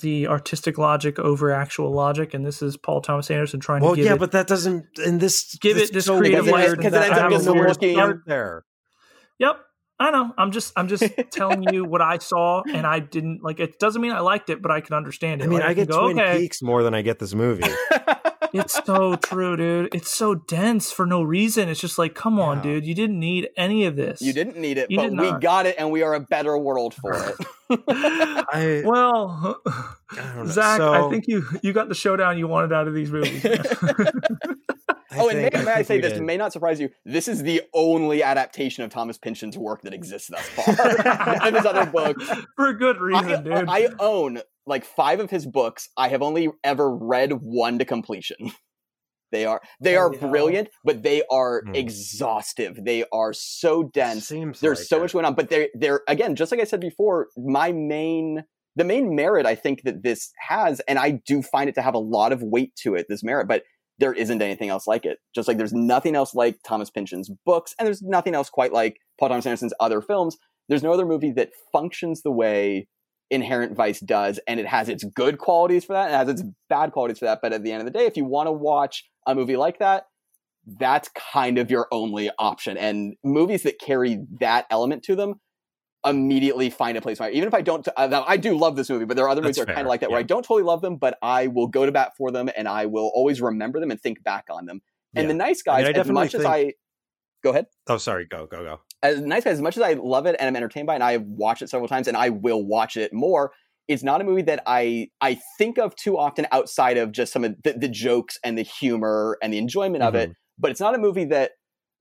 the artistic logic over actual logic, and this is Paul Thomas Anderson trying well, to give yeah, it, but that doesn't in this give it this so creative because it ends up just working there. Yep, I know. I'm just I'm just telling you what I saw, and I didn't like. It doesn't mean I liked it, but I can understand it. I mean, like, I, get go, Twin okay. Peaks more than I get this movie. it's so true, dude. It's so dense for no reason. It's just like, come on, yeah. dude. You didn't need any of this. You didn't need it, you but we got it, and we are a better world for it. I, well, I Zach, so, I think you you got the showdown you wanted out of these movies. oh, and may, may I, I say this did. may not surprise you. This is the only adaptation of Thomas Pynchon's work that exists thus far. None of his other books, for good reason, I, dude. I own like five of his books. I have only ever read one to completion. They are they are brilliant, but they are mm. exhaustive. They are so dense. Seems There's like so it. much going on, but they're they're again, just like I said before, my main the main merit I think that this has, and I do find it to have a lot of weight to it, this merit, but there isn't anything else like it. Just like there's nothing else like Thomas Pynchon's books, and there's nothing else quite like Paul Thomas Anderson's other films. There's no other movie that functions the way Inherent Vice does, and it has its good qualities for that, and it has its bad qualities for that. But at the end of the day, if you want to watch a movie like that, that's kind of your only option. And movies that carry that element to them immediately find a place. Even if I don't, uh, I do love this movie, but there are other movies that are kind of like that yeah. where I don't totally love them, but I will go to bat for them and I will always remember them and think back on them. And yeah. the nice guys, I mean, I as much think... as I go ahead. Oh, sorry, go go go. As nice guys, as much as I love it and I'm entertained by it, and I have watched it several times, and I will watch it more it's not a movie that I I think of too often outside of just some of the, the jokes and the humor and the enjoyment mm-hmm. of it. Mm-hmm. But it's not a movie that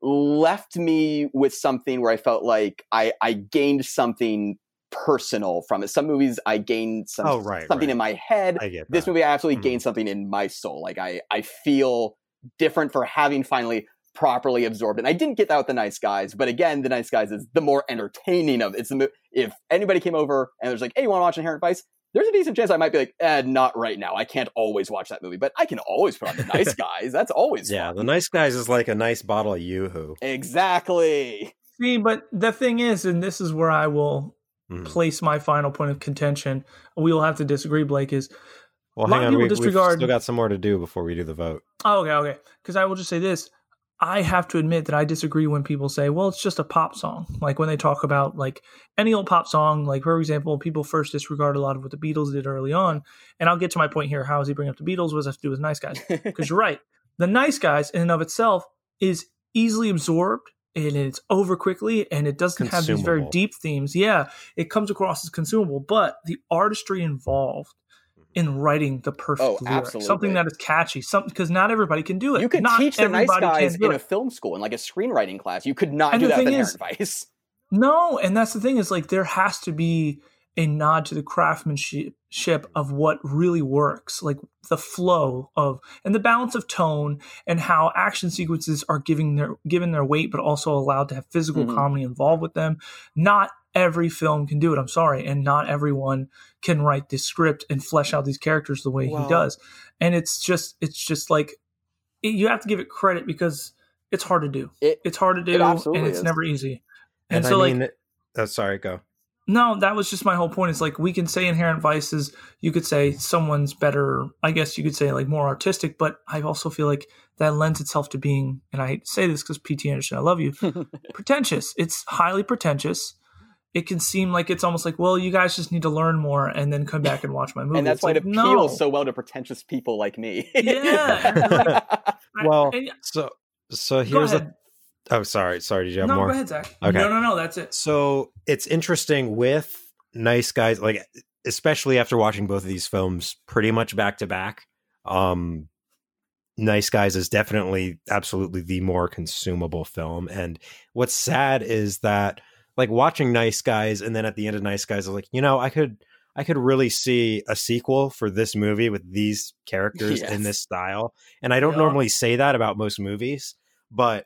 left me with something where I felt like I I gained something personal from it. Some movies I gained some oh, right, something right. in my head. This movie I absolutely mm-hmm. gained something in my soul. Like I I feel different for having finally properly absorbed. And I didn't get that with the Nice Guys, but again, the Nice Guys is the more entertaining of it's the if anybody came over and was like, "Hey, you want to watch Inherent Vice?" There's a decent chance I might be like, eh, not right now. I can't always watch that movie, but I can always put on the Nice Guys. That's always yeah. Fun. The Nice Guys is like a nice bottle of YooHoo. Exactly. See, but the thing is, and this is where I will mm. place my final point of contention. We will have to disagree, Blake. Is well, hang on. We, disregard... We've still got some more to do before we do the vote. Oh, okay, okay. Because I will just say this: I have to admit that I disagree when people say, well, it's just a pop song. Like when they talk about like any old pop song, like for example, people first disregard a lot of what the Beatles did early on. And I'll get to my point here. How is he bringing up the Beatles? What does that have to do with Nice Guys? Because you're right. The Nice Guys in and of itself is easily absorbed and it's over quickly and it doesn't have these very deep themes. Yeah, it comes across as consumable, but the artistry involved in writing the perfect oh, lyric, absolutely. something that is catchy, something because not everybody can do it. You could not teach the nice guys in a film school in like a screenwriting class. You could not and do that with Vice. No, and that's the thing is like there has to be a nod to the craftsmanship of what really works, like the flow of and the balance of tone and how action sequences are giving their given their weight, but also allowed to have physical mm-hmm. comedy involved with them. Not every film can do it. I'm sorry, and not everyone can write this script and flesh out these characters the way he does. And it's just it's just like it, you have to give it credit because it's hard to do. It, it's hard to do, and it's is. never easy. And, and so, I mean, like, oh, sorry, go. No, that was just my whole point. It's like we can say inherent vices. You could say someone's better. I guess you could say like more artistic, but I also feel like that lends itself to being, and I hate to say this because P.T. Anderson, I love you, pretentious. It's highly pretentious it can seem like it's almost like, well, you guys just need to learn more and then come back and watch my movie. and that's it's why like, it appeals no. so well to pretentious people like me. yeah. Like, well, I, and, so so here's a. Oh, sorry, sorry. Did you have no, more? go ahead, Zach. Okay. No, no, no. That's it. So it's interesting with nice guys, like especially after watching both of these films pretty much back to back. Um, Nice Guys is definitely absolutely the more consumable film. And what's sad is that like watching Nice Guys, and then at the end of Nice Guys, I was like, you know, I could I could really see a sequel for this movie with these characters Yes. in this style. And I don't Yeah. normally say that about most movies, but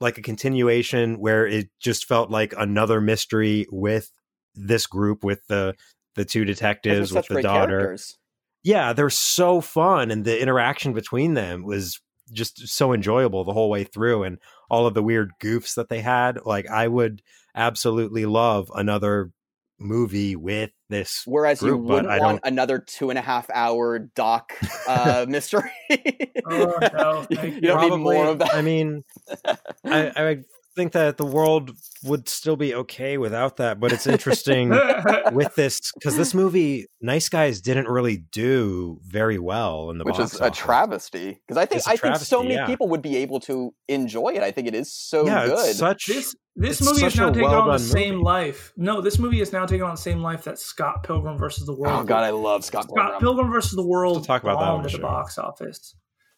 like a continuation where it just felt like another mystery with this group with the the two detectives with the daughter. characters. Yeah, they're so fun and the interaction between them was just so enjoyable the whole way through and all of the weird goofs that they had. Like I would absolutely love another movie with this Whereas you group, but wouldn't want another two and a half hour doc uh, mystery. Oh, no, you, thank you don't need more of that. I mean, I, I think that the world would still be okay without that, but it's interesting with this because this movie, Nice Guys, didn't really do very well in the which box is a travesty because I think It's a I think so many yeah. people would be able to enjoy it. I think it is so yeah, good. it's such. this this It's movie is such now a taking on the well-done same movie. life. No, this movie is now taking on the same life that Scott Pilgrim versus the World. oh god, I love Scott Scott Pilgrim. Pilgrim versus the World We'll talk about that on bombed the at the box office.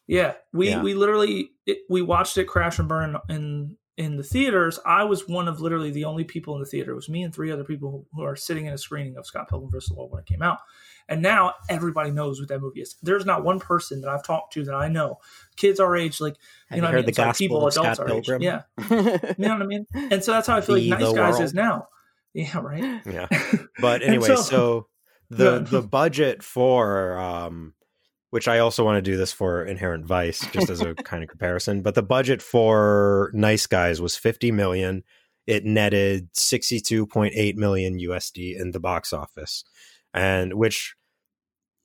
Yeah, we Yeah. we literally it, we watched it crash and burn in in the theaters. I was one of literally the only people in the theater. It was me and three other people who are sitting in a screening of Scott Pilgrim versus the World when it came out. And now everybody knows what that movie is. There's not one person that I've talked to that I know, kids our age, like Have you know, you what I mean? the Sorry, gospel people, of adults Scott our age. Pilgrim? Yeah, you know what I mean. And so that's how I feel Be like Nice Guys world. is now. Yeah, right. Yeah. But anyway, so- so, the the budget for um which I also want to do this for Inherent Vice just as a kind of comparison, but the budget for Nice Guys was 50 million. It netted 62.8 million USD in the box office. And which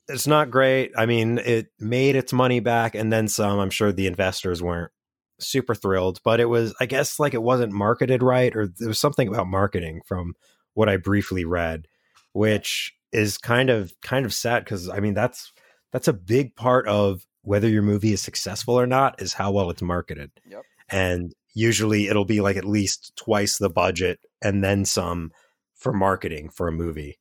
it's not great. I mean, it made its money back and then some. I'm sure the investors weren't super thrilled, but it was I guess like it wasn't marketed right or there was something about marketing from what I briefly read, which is kind of kind of sad because I mean that's that's a big part of whether your movie is successful or not is how well it's marketed. Yep. And usually it'll be like at least twice the budget and then some for marketing for a movie.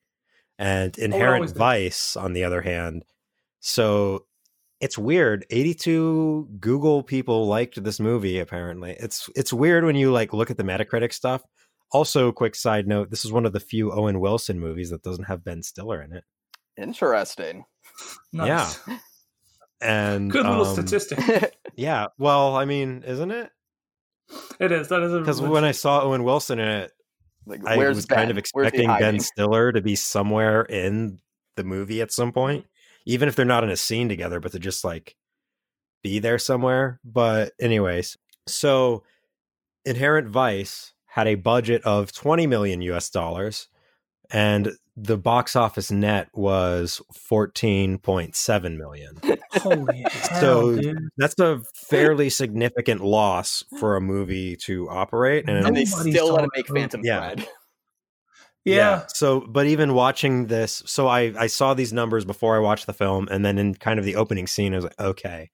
And Inherent is. Vice, on the other hand, so it's weird. 82 Google people liked this movie apparently. It's it's weird when you like look at the Metacritic stuff. Also, quick side note, this is one of the few Owen Wilson movies that doesn't have Ben Stiller in it. Interesting. Nice. And Good little um, statistic. Yeah, well, I mean, isn't it? It is. That is Because when I saw Owen Wilson in it, like, I was ben? kind of expecting Ben? Stiller to be somewhere in the movie at some point, even if they're not in a scene together, but to just like be there somewhere. But, anyways, so Inherent Vice had a budget of 20 million US dollars, and the box office net was 14.7 million. holy hell, So- dude. That's a fairly significant loss for a movie to operate. And and they still saw let it make. Phantom Yeah. Thread. Yeah. So, but even watching this, so I I saw these numbers before I watched the film, and then in kind of the opening scene, I was like, okay,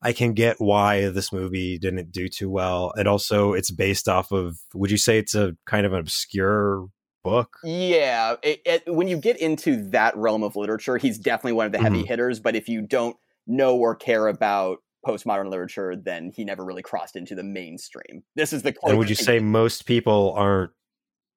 I can get why this movie didn't do too well, and also it's based off of. Would you say it's a kind of an obscure book? Yeah, it, it, when you get into that realm of literature, he's definitely one of the heavy Mhm. hitters. But if you don't know or care about postmodern literature, then he never really crossed into the mainstream. This is the And would you say most people aren't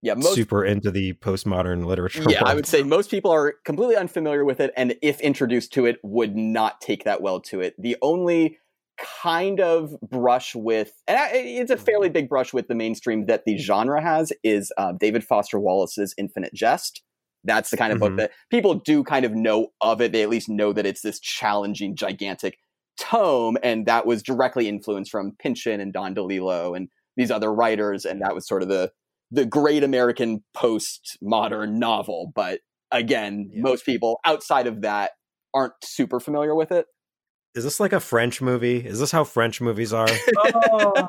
yeah most super into the postmodern literature? yeah I would say most people are completely unfamiliar with it, and if introduced to it, would not take that well to it. The only kind of brush with, and it's a fairly big brush with the mainstream that the genre has, is uh, David Foster Wallace's Infinite Jest. That's the kind of Mhm. book that people do kind of know of it. They at least know that it's this challenging, gigantic tome, and that was directly influenced from Pynchon and Don DeLillo and these other writers, and that was sort of the the great American postmodern novel. But again, Yeah. most people outside of that aren't super familiar with it. Is this like a French movie? Is this how French movies are? Oh, oh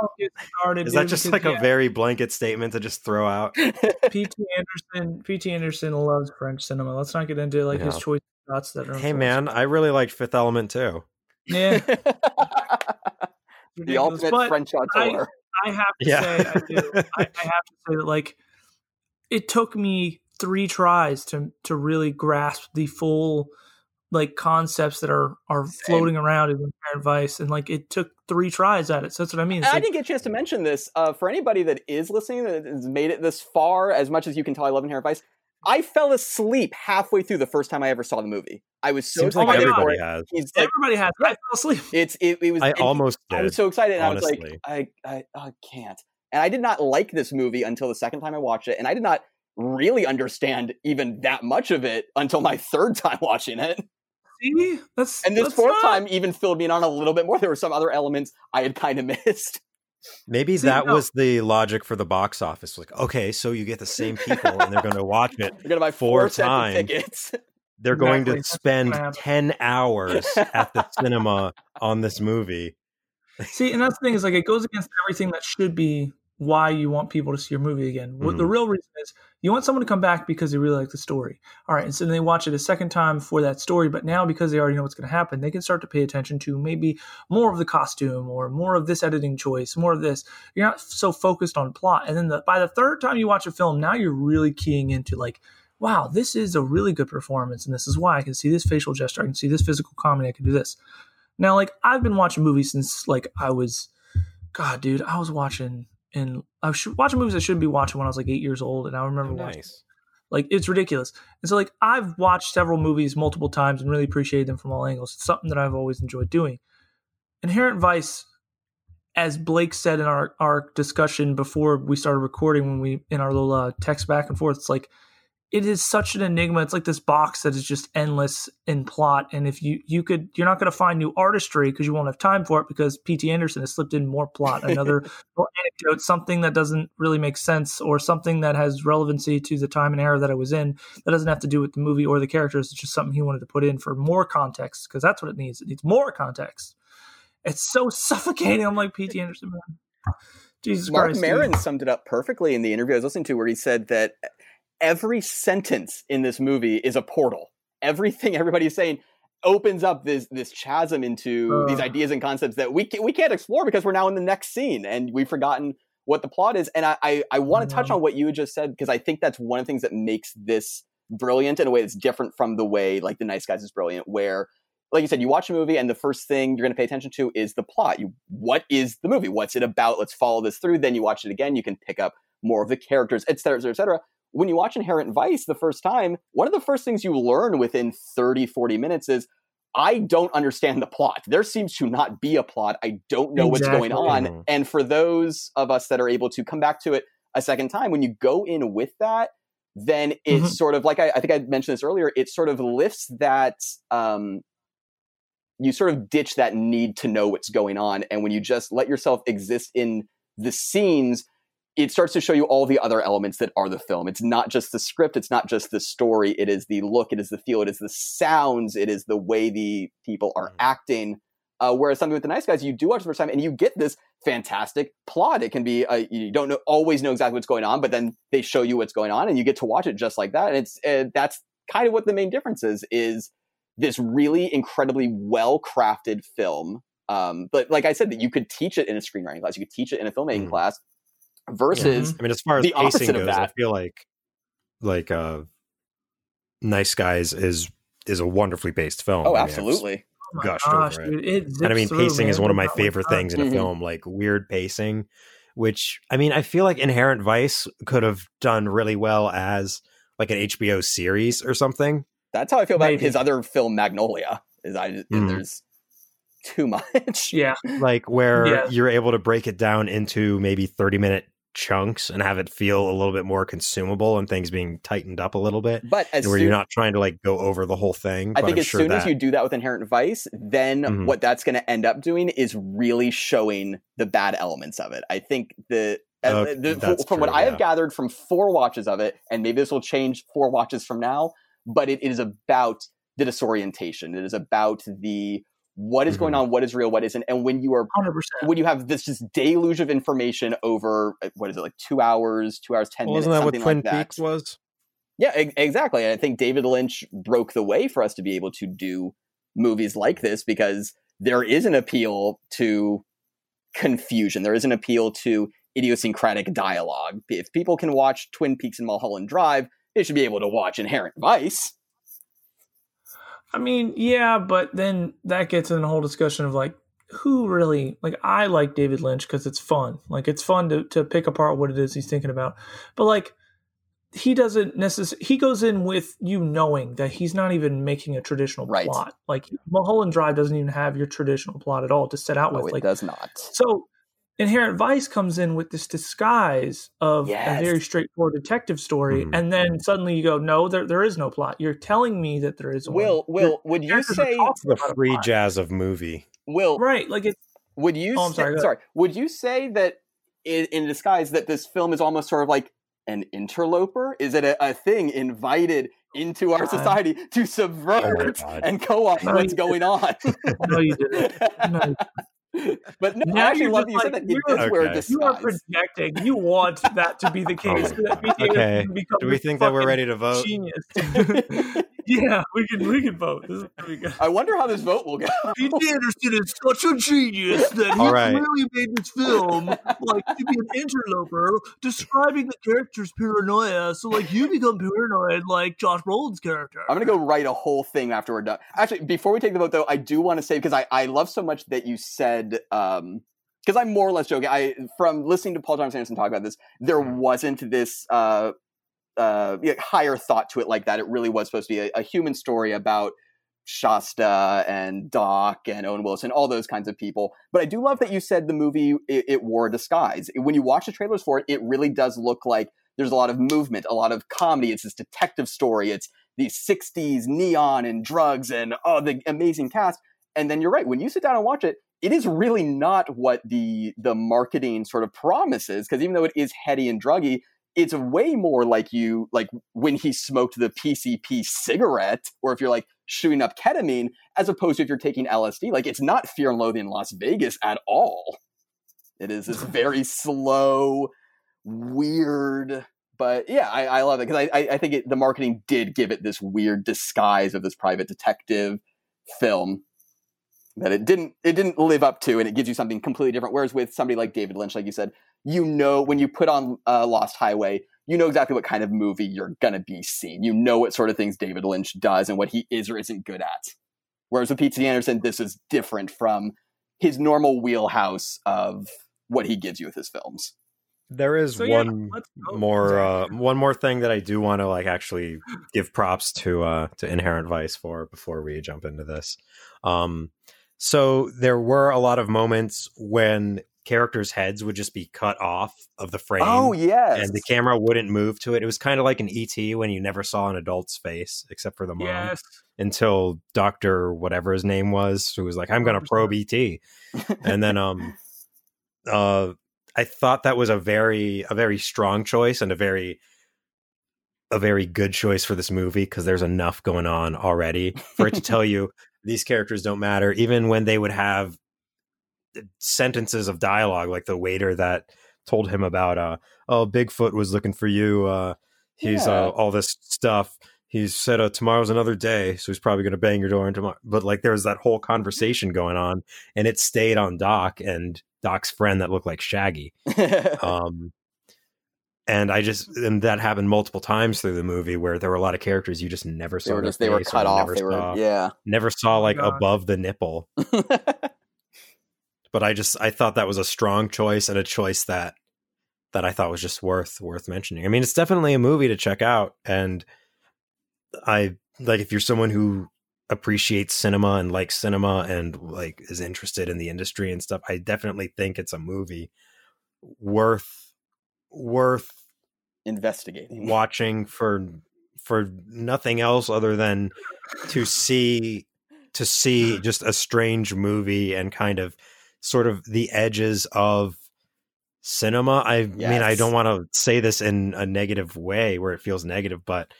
don't get started, Is that just like yeah, a very blanket statement to just throw out? P.T. Anderson? P.T. Anderson loves French cinema. Let's not get into like his Yeah. choice shots that are. Hey man, I really liked Fifth Element too. yeah, the ridiculous. ultimate But French auteur. I have to Yeah. say, I do. I, I have to say that like it took me three tries to to really grasp the full like concepts that are are Same. floating around in Inherent Vice, and like it took three tries at it. So that's what I mean. It's And I didn't get a chance to mention this. Uh, for anybody that is listening that has made it this far, as much as you can tell, I love Inherent Vice. I fell asleep halfway through the first time I ever saw the movie. I was so Seems like excited everybody has. He's like, Everybody has. I fell asleep. it's it, it was. I and he- almost I was did. so excited, and honestly. I was like, I, I, I can't. And I did not like this movie until the second time I watched it, and I did not really understand even that much of it until my third time watching it. See, that's And this that's fourth not- time even filled me in on a little bit more. There were some other elements I had kind of missed. Maybe See, that no. was the logic for the box office. Like, okay, so you get the same people and they're going to watch it. You're gonna buy Four four, times. tickets. They're going Exactly. to spend gonna happen. 10 hours at the cinema on this movie. See, and that's the thing is like it goes against everything that should be why you want people to see your movie again. What the Mhm. real reason is you want someone to come back because they really like the story. All right, and so then they watch it a second time for that story, but now because they already know what's going to happen, they can start to pay attention to maybe more of the costume or more of this editing choice, more of this. You're not so focused on plot. And then the, by the third time you watch a film, now you're really keying into like wow, this is a really good performance, and this is why I can see this facial gesture, I can see this physical comedy, I can do this. Now, like I've been watching movies since like I was, God, dude, I was watching and I was watching movies I shouldn't be watching when I was like eight years old, and I remember watching Oh, Nice. like it's ridiculous. And so like I've watched several movies multiple times and really appreciated them from all angles. It's something that I've always enjoyed doing. Inherent Vice, as Blake said in our our discussion before we started recording, when we in our little uh, text back and forth, it's like it is such an enigma. It's like this box that is just endless in plot. And if you you could, you're not going to find new artistry because you won't have time for it because P.T. Anderson has slipped in more plot, another little anecdote, something that doesn't really make sense, or something that has relevancy to the time and era that it was in. That doesn't have to do with the movie or the characters. It's just something he wanted to put in for more context because that's what it needs. It needs more context. It's so suffocating. I'm like P.T. Anderson, man. Jesus Marc Christ. Maron dude. summed it up perfectly in the interview I was listening to, where he said that every sentence in this movie is a portal. Everything everybody's saying opens up this this chasm into these ideas and concepts that we ca- we can't explore because we're now in the next scene and we've forgotten what the plot is. And I I, I want to touch on what you just said because I think that's one of the things that makes this brilliant in a way that's different from the way like the Nice Guys is brilliant, where like you said, you watch a movie and the first thing you're going to pay attention to is the plot. You, what is the movie? What's it about? Let's follow this through. Then you watch it again. You can pick up more of the characters, et cetera, et cetera, et cetera. When you watch Inherent Vice the first time, one of the first things you learn within 30, 40 minutes is I don't understand the plot. There seems to not be a plot. I don't know what's going Exactly. on. Mhm. And for those of us that are able to come back to it a second time, when you go in with that, then it's Mhm. sort of like I, I think I mentioned this earlier. It sort of lifts that um, you sort of ditch that need to know what's going on, and when you just let yourself exist in the scenes, it starts to show you all the other elements that are the film. It's not just the script, it's not just the story. It is the look, it is the feel, it is the sounds, it is the way the people are Mhm. acting. Uh, whereas something with the nice guys, you do watch the first time and you get this fantastic plot. It can be uh, you don't know always know exactly what's going on, but then they show you what's going on, and you get to watch it just like that. And it's uh, that's kind of what the main difference is: is this really incredibly well crafted film. Um, but like I said, that you could teach it in a screenwriting class, you could teach it in a filmmaking Mhm. class, versus I mean, as far as the opposite pacing of goes, I feel like like uh, Nice Guys is is a wonderfully paced film. oh, I mean, I've absolutely. Oh my gushed gosh, over it. dude, it and I mean, pacing is one of my favorite things in a Mhm. film, like weird pacing. Which I mean, I feel like Inherent Vice could have done really well as like an HBO series or something. That's how I feel about Maybe. his other film, Magnolia. Is I Mhm. there's too much. Yeah, like where Yeah. you're able to break it down into maybe 30 minute chunks and have it feel a little bit more consumable and things being tightened up a little bit But as where soon, you're not trying to like go over the whole thing I think I'm as sure soon as you do that with Inherent Vice, then Mhm. what that's going to end up doing is really showing the bad elements of it. I think the, uh, the from what true, I have gathered from four watches of it, and maybe this will change four watches from now, but it is about the disorientation. It is about the what is going Mhm. on, what is real, what isn't, and when you are hundred percent. when you have this just deluge of information over uh, what is it like two hours, two hours ten well, minutes, isn't that what something Twin like that. Peaks was Yeah, e- exactly. And I think David Lynch broke the way for us to be able to do movies like this because there is an appeal to confusion. There is an appeal to idiosyncratic dialogue. If people can watch Twin Peaks and Mulholland Drive, they should be able to watch Inherent Vice. I mean, yeah, but then that gets in the whole discussion of like who really like I like David Lynch because it's fun. Like it's fun to to pick apart what it is he's thinking about. But like he doesn't necessarily he goes in with you knowing that he's not even making a traditional Right. plot like mulholland drive doesn't even have your traditional plot at all to set out No, with it like does not. so inherent vice comes in with this disguise of Yes. a very straightforward detective story Mhm. and then suddenly you go no there, there is no plot you're telling me that there is one. Will, Will, would you say, The a free jazz of movie. Will, right like it would you Oh, I'm say, sorry, go sorry, would you say that in, in disguise that this film is almost sort of like an interloper? Is it a, a thing invited into our God. society to subvert God. and co-opt No, what's going on? no you didn't no, but no, Now actually you're love just that said like, that. It you're- does wear disguise. you are projecting you want that to be the oh, case Oh, so that okay. Do we think that we're ready to vote? genius yeah we can we can vote this is pretty good I wonder how this vote will go. P.T. Anderson is such a genius that he All right. really made this film like to be an interloper describing the character's paranoia. So like you become paranoid like Josh Brolin's character. I'm gonna go write a whole thing after we're done. Actually, before we take the vote, though, I do want to say because I, I love so much that you said um because I'm more or less joking. I from listening to Paul Thomas Anderson talk about this, there wasn't this uh uh yeah, higher thought to it like that. It really was supposed to be a, a human story about Shasta and Doc and Owen Wilson, all those kinds of people. But I do love that you said the movie it, it wore a disguise. When you watch the trailers for it, it really does look like there's a lot of movement, a lot of comedy. It's this detective story. It's these 60s neon and drugs and oh the amazing cast. And then you're right, when you sit down and watch it, it is really not what the the marketing sort of promises because even though it is heady and druggy, it's way more like you like when he smoked the PCP cigarette or if you're like shooting up ketamine as opposed to if you're taking LSD. Like it's not Fear and Loathing in Las Vegas at all. It is this very slow, weird but yeah, I, I love it because I, I, I think it, the marketing did give it this weird disguise of this private detective film that it didn't it didn't live up to, and it gives you something completely different. Whereas with somebody like David Lynch, like you said, you know when you put on uh, Lost Highway, you know exactly what kind of movie you're gonna be seeing. You know what sort of things David Lynch does and what he is or isn't good at. Whereas with P.T. Anderson, this is different from his normal wheelhouse of what he gives you with his films. There is So, one let's more uh, one more thing that I do want to like actually give props to uh, to Inherent Vice for before we jump into this. Um, so there were a lot of moments when characters' heads would just be cut off of the frame. Oh yes, And the camera wouldn't move to it. It was kind of like an ET when you never saw an adult's face except for the mom yes until Doctor whatever his name was, who was like, "I'm going to probe ET," and then um, uh, I thought that was a very a very strong choice and a very a very good choice for this movie because there's enough going on already for it to tell you these characters don't matter, even when they would have sentences of dialogue like the waiter that told him about uh oh Bigfoot was looking for you uh he's Yeah. uh all this stuff he said uh, tomorrow's another day so he's probably going to bang your door and tomorrow but like there was that whole conversation going on and it stayed on doc and doc's friend that looked like shaggy um and i just and that happened multiple times through the movie where there were a lot of characters you just never saw they were just they were cut off. never They were saw, yeah. never saw Oh, like God. above the nipple but I just I thought that was a strong choice and a choice that that I thought was just worth worth mentioning. I mean, it's definitely a movie to check out, and I like if you're someone who appreciates cinema and likes cinema and like is interested in the industry and stuff. I definitely think it's a movie worth worth Investigating. watching for for nothing else other than to see to see just a strange movie and kind of sort of the edges of cinema. I mean, I don't want to say this in a negative way where it feels negative, but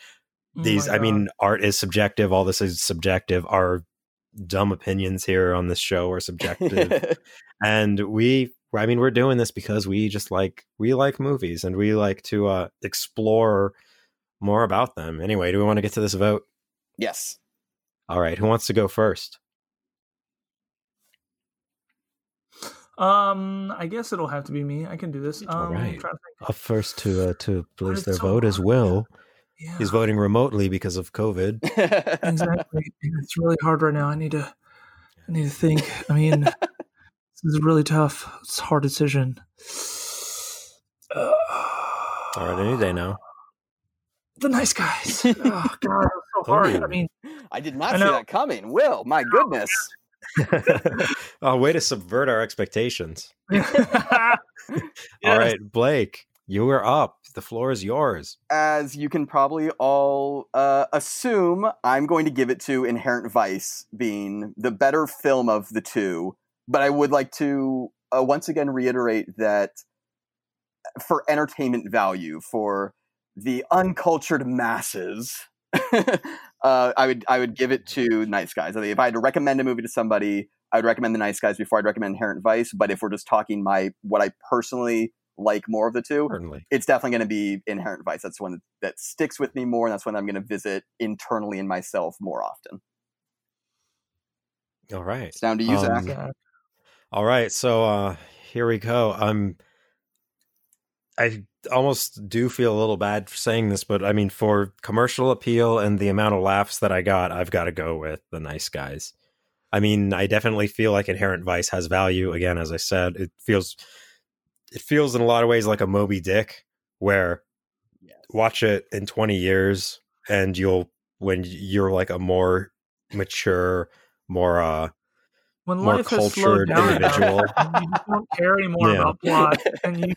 Oh these my I mean, art is subjective, all this is subjective. Our dumb opinions here on this show are subjective. And we i mean we're doing this because we just like we like movies and we like to uh explore more about them. Anyway do we want to get to this vote? Yes. all right who wants to go first Um, I guess it'll have to be me. I can do this. Um, I'm right. trying to think. up first to uh to place their so vote is hard. will Yeah, he's voting remotely because of covid exactly. It's really hard right now. I need to. I need to think. I mean, this is really tough. It's a hard decision. Uh, all right any day now The nice guys. oh God, it was so hard. I mean, I did not I see that coming. Will, my goodness. oh, way to subvert our expectations. yes. All right, Blake, you are up. The floor is yours. As you can probably all uh, assume, I'm going to give it to Inherent Vice being the better film of the two. But I would like to uh, once again reiterate that for entertainment value, for the uncultured masses, uh, I would I would give it to Nice Guys. I think if I had to recommend a movie to somebody, I would recommend The Nice Guys before I'd recommend Inherent Vice. But if we're just talking my what I personally like more of the two, Certainly. it's definitely going to be Inherent Vice. That's one that, that sticks with me more, and that's one I'm going to visit internally in myself more often. All right. It's down to you, Um, Zach. All right, so uh here we go. I'm I almost do feel a little bad for saying this, but I mean for commercial appeal and the amount of laughs that I got, I've got to go with the nice guys. I mean, I definitely feel like Inherent Vice has value. Again, as I said, it feels it feels in a lot of ways like a Moby Dick where Yes. watch it in 20 years and you'll when you're like a more mature, more uh when more life has slowed down, individual. and you just don't care anymore Yeah. about plot, and you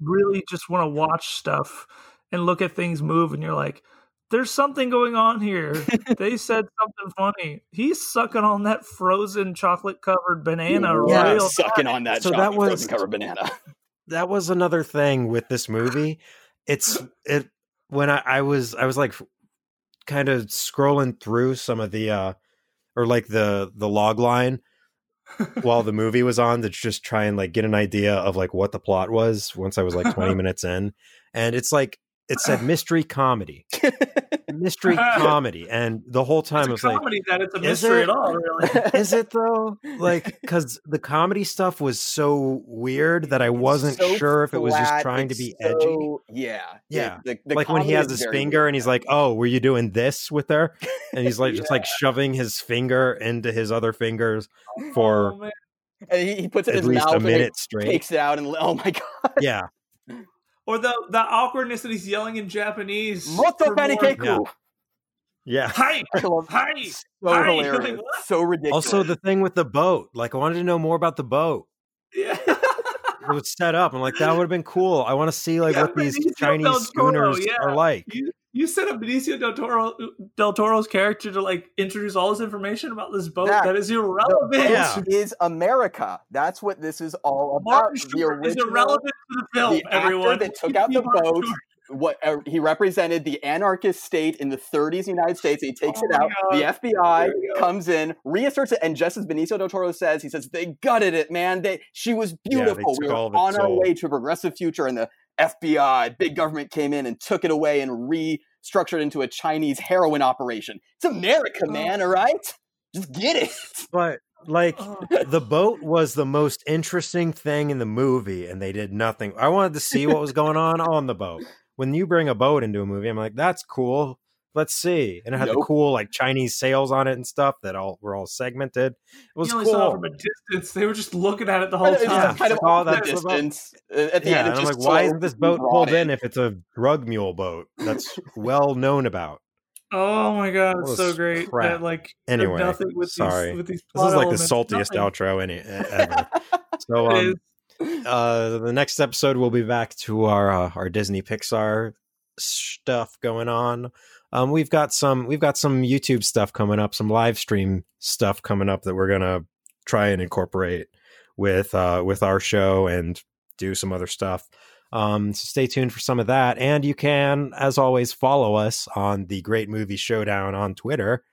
really just want to watch stuff and look at things move, and you're like, "There's something going on here." they said something funny. He's sucking on that frozen chocolate covered banana yeah, real sucking on that So that chocolate was- frozen covered banana. that was another thing with this movie. It's it when I, I was I was like kind of scrolling through some of the uh or like the the log line while the movie was on to just try and like get an idea of like what the plot was once I was like 20 minutes in. And it's like it said mystery comedy. mystery comedy. And the whole time It's was a like comedy that it's a mystery it? at all, really. is it though? Like, because the comedy stuff was so weird that I wasn't So sure if it was just trying to be edgy. Yeah, Yeah. The, the like when he has his finger weird and he's like, "Oh, were you doing this with her?" And he's like, just like shoving his finger into his other fingers for Oh, and he, he puts it in his least mouth a and minute it straight. takes it out, and oh my god, Yeah, Or the the awkwardness that he's yelling in Japanese. Moto for panikeku. yeah. Hi, I hi. so Hi, hilarious, like, so ridiculous. Also, the thing with the boat, like, I wanted to know more about the boat. Yeah. It was set up. I'm like, that would have been cool. I want to see like Yeah, what these Chinese schooners yeah. are like. you you set up Benicio del Toro del Toro's character to like introduce all this information about this boat That- that is irrelevant. boat Yeah. is America. That's what this is all about. Martin The Short is original- irrelevant to the film. the actor everyone that took out the Martin boat, what uh, he represented the anarchist state in the 30s United States. He takes Oh it out. God. The FBI There we go. comes in, reasserts it, and just as Benicio del Toro says, he says they gutted it, man. They she was they beautiful. we took were all of its on our soul. way to a progressive future, and the FBI, big government, came in and took it away and restructured into a Chinese heroin operation. It's America, Oh. man. All right, just get it. But like Oh. the boat was the most interesting thing in the movie and they did nothing. I wanted to see what was going on on the boat. When you bring a boat into a movie, I'm like, that's cool. Let's see. And it had the cool like Chinese sails on it and stuff that all were all segmented. It was you only saw it cool. from a distance. They were just looking at it the whole time. Yeah. kind of off the that's about- distance. Uh, At the Yeah, end, and it's I'm just like, why isn't this boat pulled in. in if it's a drug mule boat that's well known about? Oh my god, it's so great crap. that like they're Anyway, nothing with sorry. these with these. This is like the saltiest nothing. outro any ever. So um, uh the next episode we'll be back to our uh, our Disney Pixar stuff going on. Um we've got some we've got some YouTube stuff coming up, some live stream stuff coming up that we're to try and incorporate with uh with our show and do some other stuff. Um so stay tuned for some of that and you can as always follow us on the Great Movie Showdown on Twitter.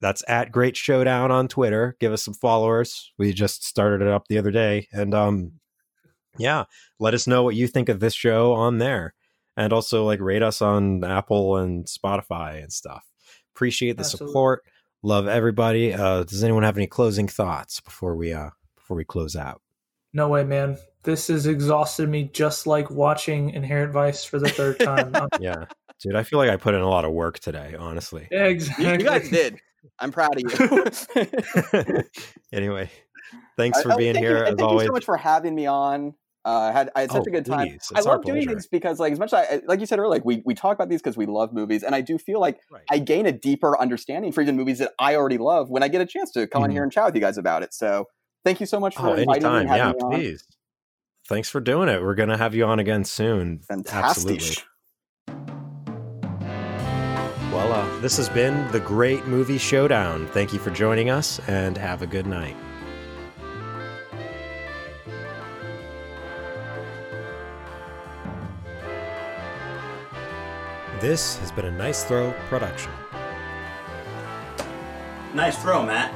That's at Great Showdown on Twitter. Give us some followers. We just started it up the other day and um yeah, let us know what you think of this show on there. And also like rate us on Apple and Spotify and stuff. Appreciate the Absolutely. support. Love everybody. Uh does anyone have any closing thoughts before we uh before we close out? No way, man. This has exhausted me just like watching Inherent Vice for the third time. Yeah. Dude, I feel like I put in a lot of work today, honestly. yeah, You, exactly. you guys did. I'm proud of you. anyway, thanks for oh, being thank here and as thank always. you so much for having me on. Uh, I had I had such Oh, a good time. please. I It's love doing these because, like, as much as I, like you said earlier, like we we talk about these because we love movies, and I do feel like Right. I gain a deeper understanding for even movies that I already love when I get a chance to come on Mhm. here and chat with you guys about it. So, thank you so much for Oh, inviting me anytime. having Yeah, me on. please. Thanks for doing it. We're going to have you on again soon. Fantastic. Absolutely. Well, uh, this has been the Great Movie Showdown. Thank you for joining us and have a good night. This has been a Nice Throw production. Nice throw, Matt.